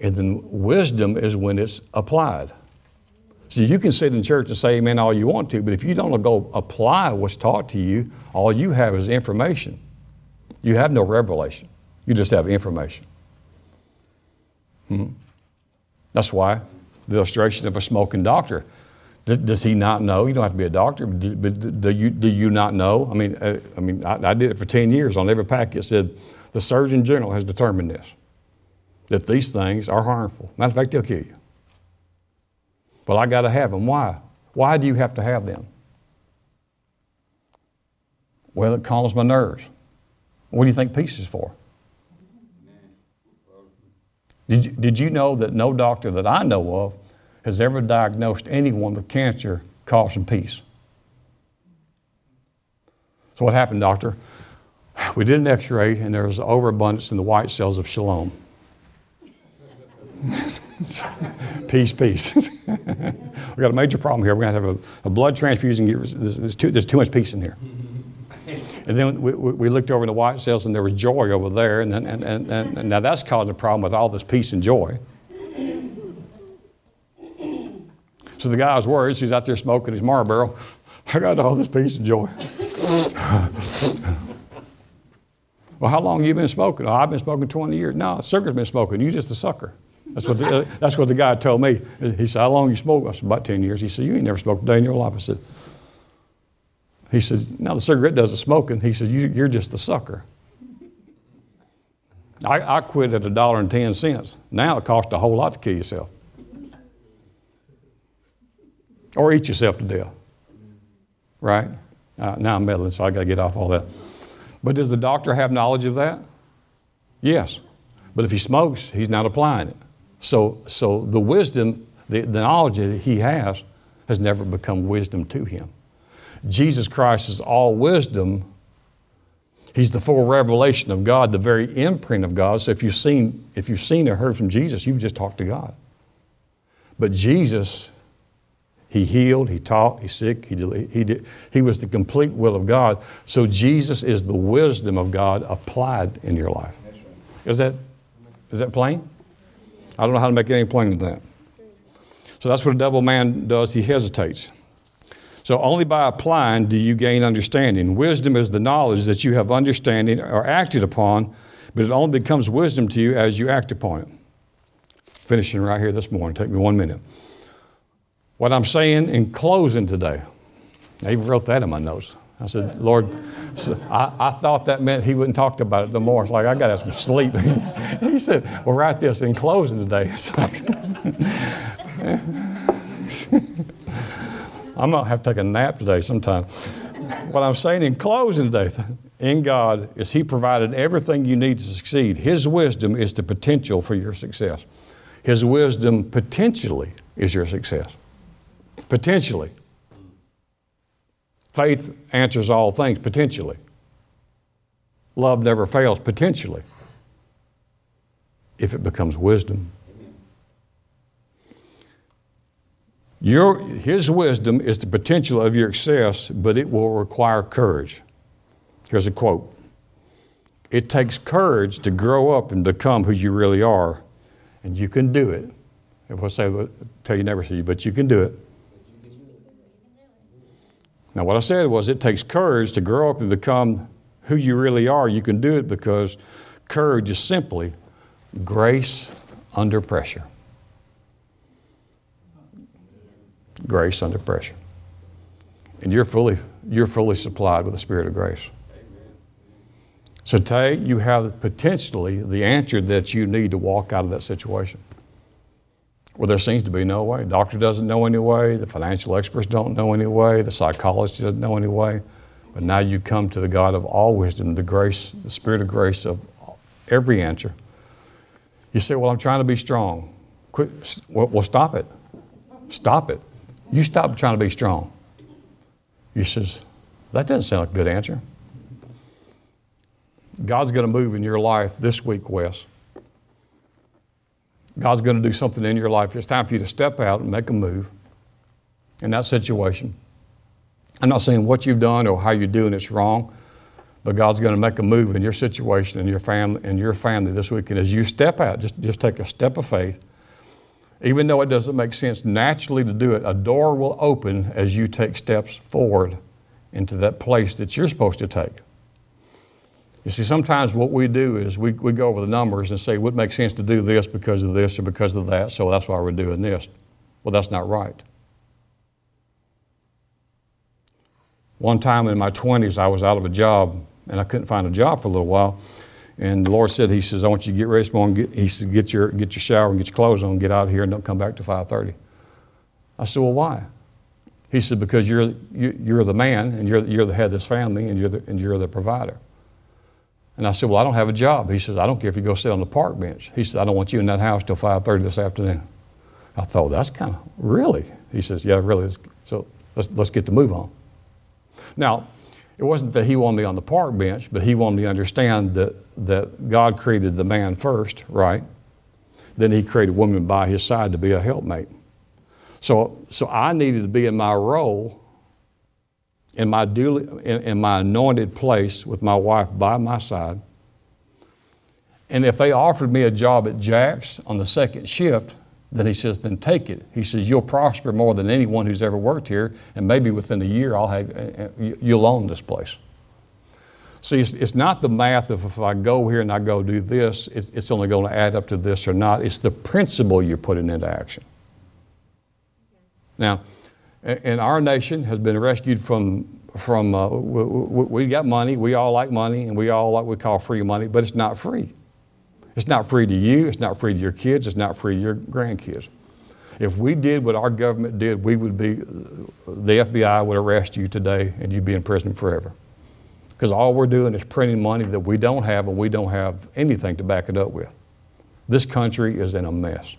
And then wisdom is when it's applied. So you can sit in church and say amen all you want to, but if you don't go apply what's taught to you, all you have is information. You have no revelation. You just have information. Hmm? That's why the illustration of a smoking doctor. Does he not know? You don't have to be a doctor, but do you, do you not know? I mean, uh, I, mean I, I did it for 10 years on every packet. It said, the Surgeon General has determined this that these things are harmful. Matter of fact, they'll kill you. But I got to have them. Why? Why do you have to have them? Well, it calms my nerves. What do you think peace is for? Did you, did you know that no doctor that I know of has ever diagnosed anyone with cancer causing peace? So, what happened, doctor? We did an x ray, and there was overabundance in the white cells of shalom. [LAUGHS] peace, peace. [LAUGHS] We've got a major problem here. We're going to have a, a blood transfusion. There's too, there's too much peace in here. And then we, we, looked over in the white cells, and there was joy over there. And, and, and, and now that's causing a problem with all this peace and joy. So the guy was worried. He's out there smoking his Marlboro. I got all this peace and joy. [LAUGHS] Well, how long have you been smoking? Oh, I've been smoking 20 years. No, sugar's been smoking. You just a sucker. That's what the, uh, that's what the guy told me. He said, How long you smoke? I said, About 10 years. He said, You ain't never smoked a day in your life. I said, He says, Now the cigarette does the smoking. He says, you, You're just the sucker. I, I quit at a dollar and 10 cents. Now it costs a whole lot to kill yourself or eat yourself to death. Right? Uh, now I'm meddling, so I got to get off all that. But does the doctor have knowledge of that? Yes. But if he smokes, he's not applying it. So, so the wisdom, the, the knowledge that he has, has never become wisdom to him. Jesus Christ is all wisdom. He's the full revelation of God, the very imprint of God. So if you've seen, if you've seen or heard from Jesus, you've just talked to God. But Jesus, he healed, he taught, he sick, he, did, he, did, he was the complete will of God. So Jesus is the wisdom of God applied in your life. Is that, is that plain? I don't know how to make it any plainer than that. So that's what a double man does. He hesitates. So only by applying do you gain understanding. Wisdom is the knowledge that you have understanding or acted upon, but it only becomes wisdom to you as you act upon it. Finishing right here this morning. Take me one minute. What I'm saying in closing today, I even wrote that in my notes. I said, Lord, I, I, thought that meant he wouldn't talk about it no more. It's like, I got to have some sleep. [LAUGHS] he said, Well, write this in closing today. [LAUGHS] [LAUGHS] Going to have to take a nap today sometime. What I'm saying in closing today, in God, is He provided everything you need to succeed. His wisdom is the potential for your success. His wisdom potentially is your success. Potentially. Faith answers all things, potentially. Love never fails, potentially. If it becomes wisdom. Your, his wisdom is the potential of your success, but it will require courage. Here's a quote It takes courage to grow up and become who you really are, and you can do it. If I say, tell you never see but you can do it. Now, what I said was it takes courage to grow up and become who you really are. You can do it because courage is simply grace under pressure. Grace under pressure. And you're fully, you're fully supplied with the Spirit of grace. So today you have potentially the answer that you need to walk out of that situation. Well, there seems to be no way. The doctor doesn't know any way. The financial experts don't know any way. The psychologist doesn't know any way. But now you come to the God of all wisdom, the grace, the Spirit of grace of every answer. You say, "Well, I'm trying to be strong." Quit. Well, stop it. Stop it. You stop trying to be strong. He says, That doesn't sound like a good answer. God's going to move in your life this week, Wes. God's going to do something in your life. It's time for you to step out and make a move in that situation. I'm not saying what you've done or how you're doing it's wrong, but God's going to make a move in your situation and your family and your family this week. And as you step out, just, just take a step of faith even though it doesn't make sense naturally to do it, a door will open as you take steps forward into that place that you're supposed to take. You see, sometimes what we do is we, we go over the numbers and say, would make sense to do this because of this or because of that, so that's why we're doing this. Well, that's not right. One time in my 20s, I was out of a job and I couldn't find a job for a little while. And the Lord said, He says, I want you to get ready this morning. He said, get your, get your shower and get your clothes on, get out of here, and don't come back to 5.30. I said, well, why? He said, because you're, you, you're the man, and you're, you're the head of this family, and you're, the, and you're the provider. And I said, well, I don't have a job. He says, I don't care if you go sit on the park bench. He said, I don't want you in that house till 5.30 this afternoon. I thought, that's kind of, really? He says, yeah, really. So let's, let's get the move on. Now, it wasn't that he wanted me on the park bench, but he wanted me to understand that, that God created the man first, right? Then he created woman by his side to be a helpmate. So, so I needed to be in my role, in my, duly, in, in my anointed place with my wife by my side. And if they offered me a job at Jack's on the second shift, then he says, then take it. He says, you'll prosper more than anyone who's ever worked here, and maybe within a year I'll have, uh, uh, you'll own this place. See, it's, it's not the math of if I go here and I go do this, it's, it's only going to add up to this or not. It's the principle you're putting into action. Now, and our nation has been rescued from, from uh, we, we, we got money, we all like money, and we all like we call free money, but it's not free. It's not free to you, it's not free to your kids, it's not free to your grandkids. If we did what our government did, we would be, the FBI would arrest you today and you'd be in prison forever. Because all we're doing is printing money that we don't have and we don't have anything to back it up with. This country is in a mess.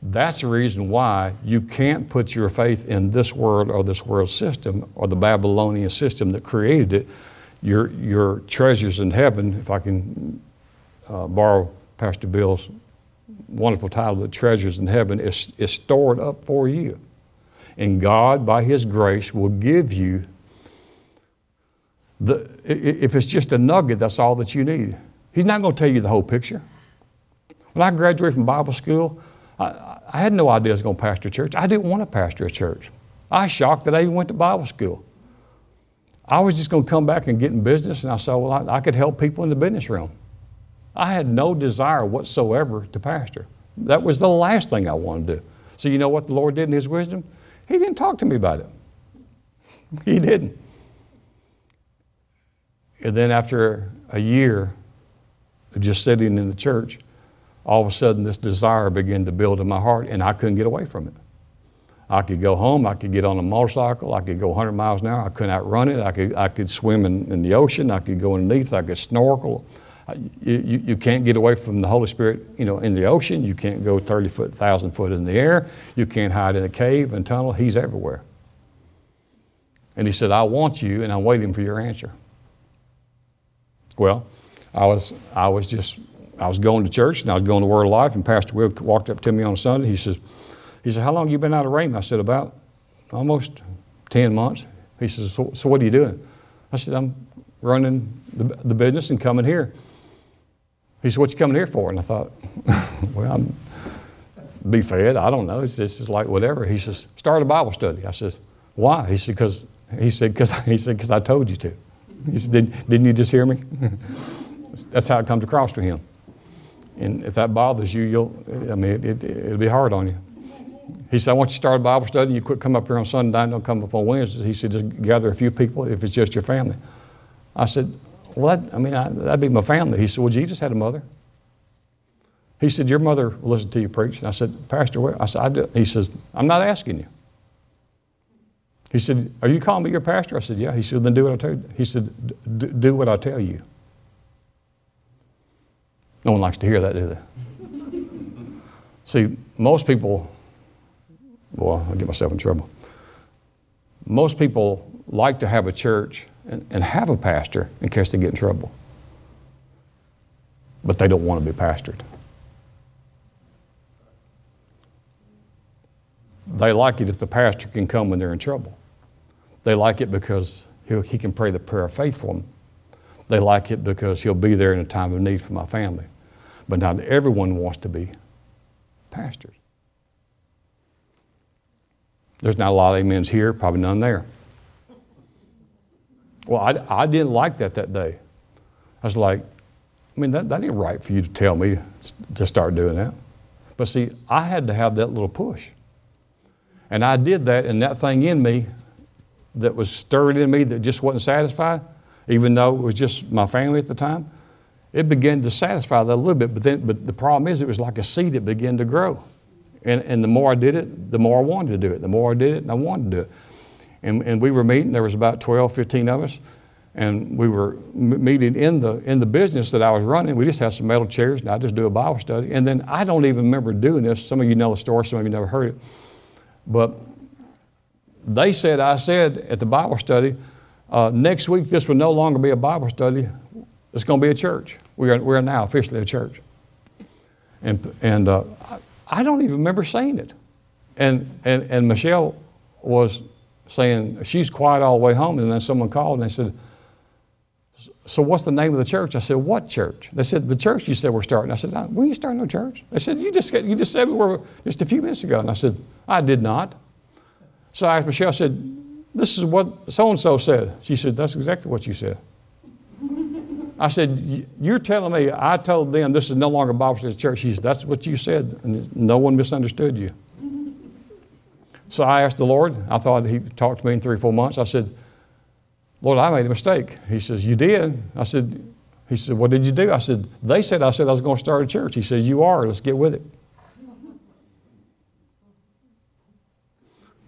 That's the reason why you can't put your faith in this world or this world system or the Babylonian system that created it. Your, your treasures in heaven, if I can uh, borrow Pastor Bill's wonderful title, The Treasures in Heaven, is, is stored up for you. And God, by His grace, will give you the, if it's just a nugget, that's all that you need. He's not going to tell you the whole picture. When I graduated from Bible school, I, I had no idea I was going to pastor a church. I didn't want to pastor a church. I was shocked that I even went to Bible school. I was just going to come back and get in business, and I saw, well, I, I could help people in the business realm. I had no desire whatsoever to pastor. That was the last thing I wanted to do. So, you know what the Lord did in His wisdom? He didn't talk to me about it. He didn't. And then after a year of just sitting in the church, all of a sudden this desire began to build in my heart, and I couldn't get away from it. I could go home, I could get on a motorcycle, I could go 100 miles an hour, I couldn't outrun it, I could, I could swim in, in the ocean, I could go underneath, I could snorkel. Uh, you, you, can't get away from the Holy Spirit, you know, in the ocean. You can't go 30 foot, 1,000 foot in the air. You can't hide in a cave and tunnel. He's everywhere. And he said, I want you, and I'm waiting for your answer. Well, I was, I was just, I was going to church and I was going to Word of Life, and Pastor Will walked up to me on Sunday. He says, he said, How long you been out of Rhema? I said, About almost 10 months. He says, So, so what are you doing? I said, I'm running the, the business and coming here. He said, What you coming here for? And I thought, [LAUGHS] Well, I'm be fed. I don't know. It's just like whatever. He says, Start a Bible study. I says, Why? He said, Because he said, because [LAUGHS] he said, because I told you to. He said, Did, Didn't you just hear me? [LAUGHS] That's how it comes across to him. And if that bothers you, you'll, I mean, it, it, will be hard on you. He said, I want you to start a Bible study. and You quit come up here on Sunday night, don't come up on Wednesdays. He said, just gather a few people if it's just your family. I said, well, that, I mean, I, that'd be my family. He said, well, Jesus had a mother. He said, your mother listened to you preach. And I said, Pastor, where? I said, I do. He says, I'm not asking you. He said, Are you calling me your pastor? I said, Yeah. He said, Then do what I tell you. He said, Do what I tell you. No one likes to hear that, do they? [LAUGHS] See, most people, well, I'll get myself in trouble. Most people like to have a church and, and have a pastor in case they get in trouble, but they don't want to be pastored. They like it if the pastor can come when they're in trouble. They like it because he can pray the prayer of faith for them. They like it because he'll be there in a time of need for my family. But not everyone wants to be pastors. There's not a lot of amens here, probably none there. Well, I, I didn't like that that day. I was like, I mean, that, that ain't right for you to tell me to start doing that. But see, I had to have that little push. And I did that, and that thing in me that was stirred in me that just wasn't satisfied, even though it was just my family at the time, it began to satisfy that a little bit. But then, but the problem is, it was like a seed that began to grow, and and the more I did it, the more I wanted to do it. The more I did it, and I wanted to do it. And and we were meeting. There was about 12, 15 of us, and we were meeting in the in the business that I was running. We just had some metal chairs, and I just do a Bible study. And then I don't even remember doing this. Some of you know the story. Some of you never heard it, but they said, I said at the Bible study, uh, next week this will no longer be a Bible study. It's going to be a church. We are, we are now officially a church. And, and uh, I don't even remember saying it. And, and, and Michelle was saying, she's quiet all the way home. And then someone called and they said, so what's the name of the church? I said, what church? They said, the church you said we're starting. I said, we ain't starting no church. They said, you just, you just said we were just a few minutes ago. And I said, I did not. So I asked Michelle, I said, This is what so and so said. She said, That's exactly what you said. I said, You're telling me I told them this is no longer Bible Church. She said, That's what you said, and no one misunderstood you. So I asked the Lord, I thought He talked to me in three or four months. I said, Lord, I made a mistake. He says, You did? I said, He said, What did you do? I said, They said I said I was going to start a church. He says, You are. Let's get with it.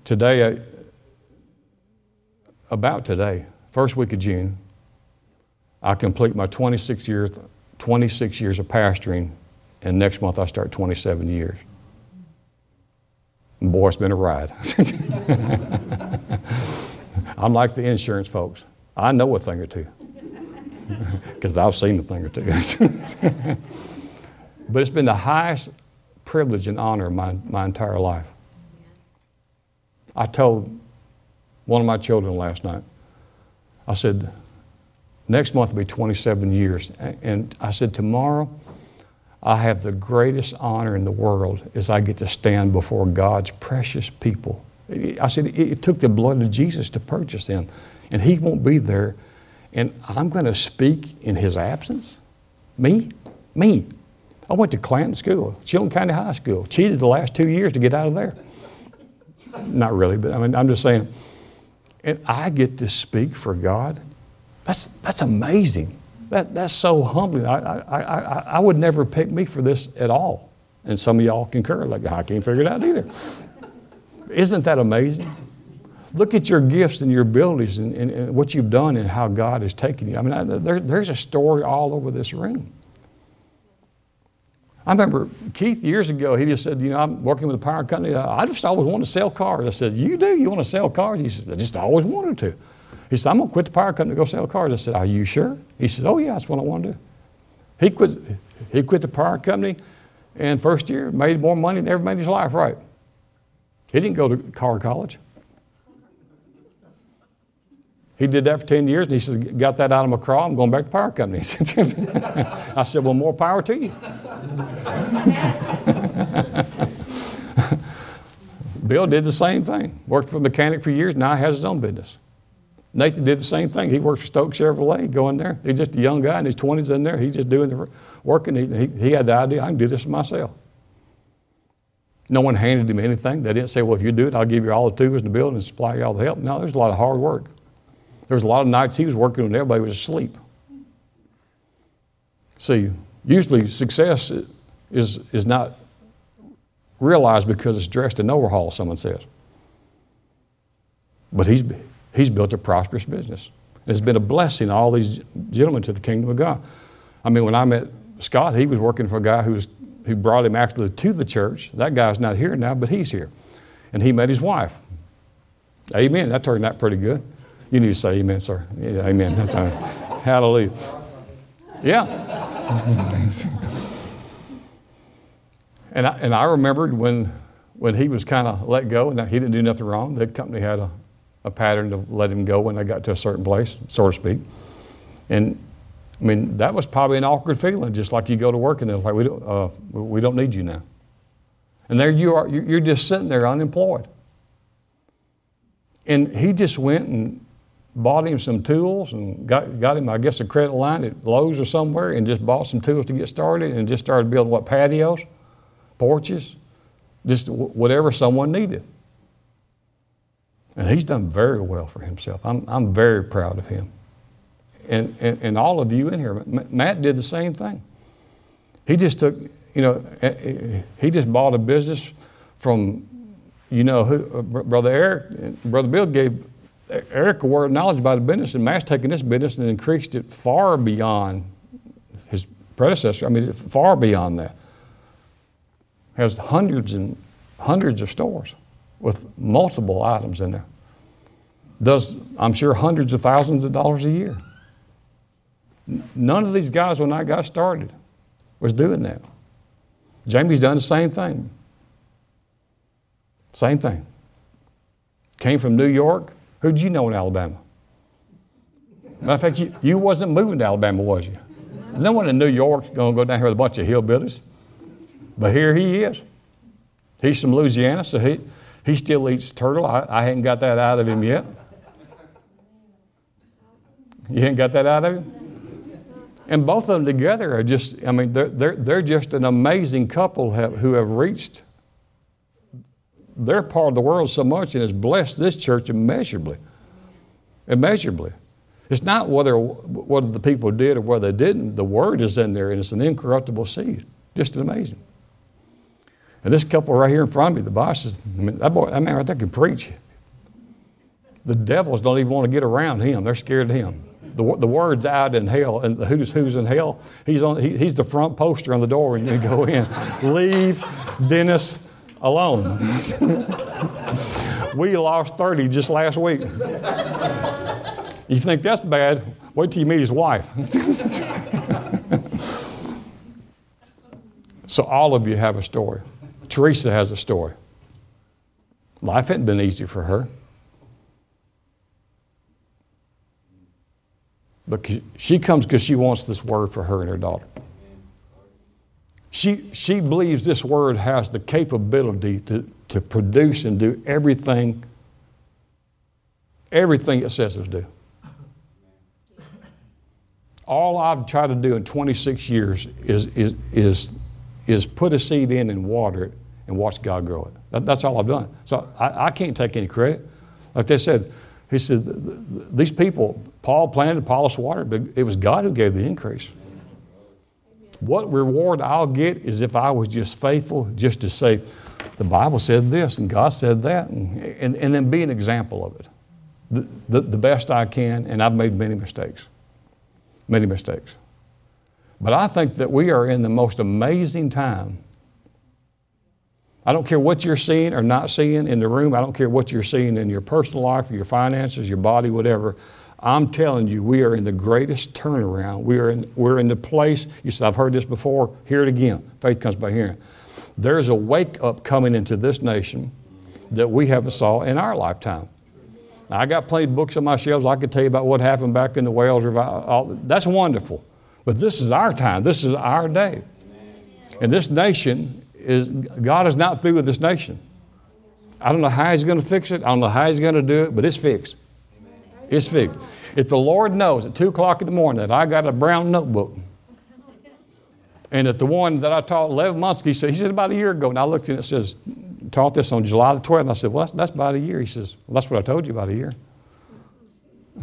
Today, uh, about today, first week of June, I complete my 26 years, 26 years of pastoring and next month I start 27 years. Boy, it's been a ride. [LAUGHS] I'm like the insurance folks. I know a thing or two [LAUGHS] because I've seen a thing or two. [LAUGHS] but it's been the highest privilege and honor of my, my entire life. I told one of my children last night, I said, next month will be 27 years. And I said, tomorrow, I have the greatest honor in the world as I get to stand before God's precious people. I said, it took the blood of Jesus to purchase them, and He won't be there. And I'm going to speak in His absence? Me? Me. I went to Clanton School, Chilton County High School, cheated the last two years to get out of there. Not really, but I mean, I'm just saying. And I get to speak for God. That's, that's amazing. That, that's so humbling. I, I, I, I would never pick me for this at all. And some of y'all concur, like, I can't figure it out either. Isn't that amazing? Look at your gifts and your abilities and, and, and what you've done and how God has taken you. I mean, I, there, there's a story all over this room. I remember Keith years ago, he just said, You know, I'm working with a power company. I just always wanted to sell cars. I said, You do? You want to sell cars? He said, I just always wanted to. He said, I'm going to quit the power company to go sell cars. I said, Are you sure? He said, Oh, yeah, that's what I want to do. He quit, he quit the power company, and first year made more money than ever made his life, right? He didn't go to car college. He did that for 10 years, and he said, Got that out of my craw, I'm going back to power company. [LAUGHS] I said, Well, more power to you. [LAUGHS] Bill did the same thing. Worked for a mechanic for years, now has his own business. Nathan did the same thing. He works for Stokes Chevrolet, going there. He's just a young guy in his 20s in there. He's just doing the work, and he, he, he had the idea, I can do this myself. No one handed him anything. They didn't say, well, if you do it, I'll give you all the tools in the building and supply you all the help. No, there's a lot of hard work. There was a lot of nights he was working when everybody was asleep. See, usually success is, is not realized because it's dressed in overhaul, someone says. But he's, he's built a prosperous business. It's been a blessing, all these gentlemen, to the kingdom of God. I mean, when I met Scott, he was working for a guy who, was, who brought him actually to the church. That guy's not here now, but he's here. And he met his wife. Amen. That turned out pretty good. You need to say amen, sir. Yeah, amen. That's right. [LAUGHS] Hallelujah. Yeah. and, I, and I remembered when, when he was kind of let go, and he didn't do nothing wrong. The company had a, a pattern to let him go when they got to a certain place, so to speak. And I mean, that was probably an awkward feeling, just like you go to work and it's like, we don't, uh, we don't need you now. And there you are, you're just sitting there unemployed. And he just went and bought him some tools and got, got him, I guess, a credit line at Lowe's or somewhere and just bought some tools to get started and just started building what, patios, porches, just whatever someone needed. And he's done very well for himself. I'm, I'm very proud of him. And, and, and all of you in here, Matt did the same thing. He just took, you know, eh, eh, he just bought a business from, you know, who, uh, Brother Eric, Brother Bill gave Eric a word of knowledge about the business, and Matt's taken this business and increased it far beyond his predecessor. I mean, far beyond that. Has hundreds and hundreds of stores with multiple items in there. Does, I'm sure, hundreds of thousands of dollars a year. None of these guys, when I got started, was doing that. Jamie's done the same thing. Same thing. Came from New York, who did you know in Alabama? Matter of fact, you, you wasn't moving to Alabama, was you? No one in New York going to go down here with a bunch of hillbillies. But here he is. He's from Louisiana, so he, he still eats turtle. I, I hadn't got that out of him yet. You ain't got that out of him? And both of them together are just, I mean, they're, they're, they're just an amazing couple have, who have reached their part of the world so much and has blessed this church immeasurably. Immeasurably. It's not whether what the people did or whether they didn't. The word is in there and it's an incorruptible seed. Just amazing. And this couple right here in front of me, the boss is, I mean, that, boy, that man right there can preach. The devils don't even want to get around him. They're scared of him. The, the word's out in hell, and the who's who's in hell. He's on. He, he's the front poster on the door when you go in. [LAUGHS] Leave Dennis alone. [LAUGHS] we lost 30 just last week. You think that's bad? Wait till you meet his wife. [LAUGHS] so all of you have a story. Teresa has a story. Life hadn't been easy for her. But she comes because she wants this word for her and her daughter. She, she believes this word has the capability to, to produce and do everything, everything it says it to do. All I've tried to do in 26 years is, is, is, is put a seed in and water it and watch God grow it. That, that's all I've done. So I, I can't take any credit. Like they said, he said, these people, Paul planted, Apollos watered, but it was God who gave the increase. What reward I'll get is if I was just faithful, just to say, the Bible said this and God said that, and, and, and then be an example of it. The, the, the best I can, and I've made many mistakes. Many mistakes. But I think that we are in the most amazing time I don't care what you're seeing or not seeing in the room. I don't care what you're seeing in your personal life, your finances, your body, whatever. I'm telling you, we are in the greatest turnaround. We are in, we're in the place, you said, I've heard this before, hear it again. Faith comes by hearing. There's a wake up coming into this nation that we haven't saw in our lifetime. I got plenty of books on my shelves. I could tell you about what happened back in the Wales Revival. That's wonderful. But this is our time. This is our day. And this nation is God is not through with this nation. I don't know how He's going to fix it. I don't know how He's going to do it, but it's fixed. It's fixed. If the Lord knows at 2 o'clock in the morning that I got a brown notebook, and that the one that I taught 11 months ago, he said, he said about a year ago, and I looked and it says, taught this on July the 12th, and I said, well, that's, that's about a year. He says, well, that's what I told you about a year. [LAUGHS]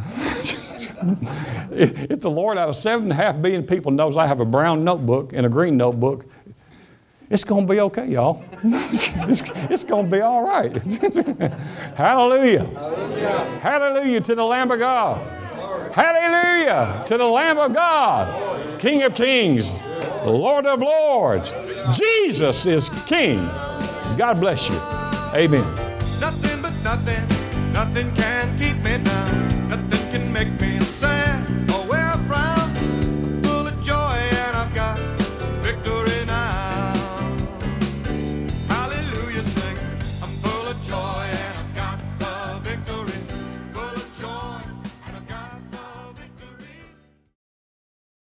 if the Lord out of seven and a half billion people knows I have a brown notebook and a green notebook, it's going to be okay, y'all. [LAUGHS] it's, it's going to be all right. Hallelujah. [LAUGHS] Hallelujah. Hallelujah to the Lamb of God. Hallelujah to the Lamb of God, King of Kings, Lord of Lords. Jesus is King. God bless you. Amen. Nothing but nothing, nothing can keep me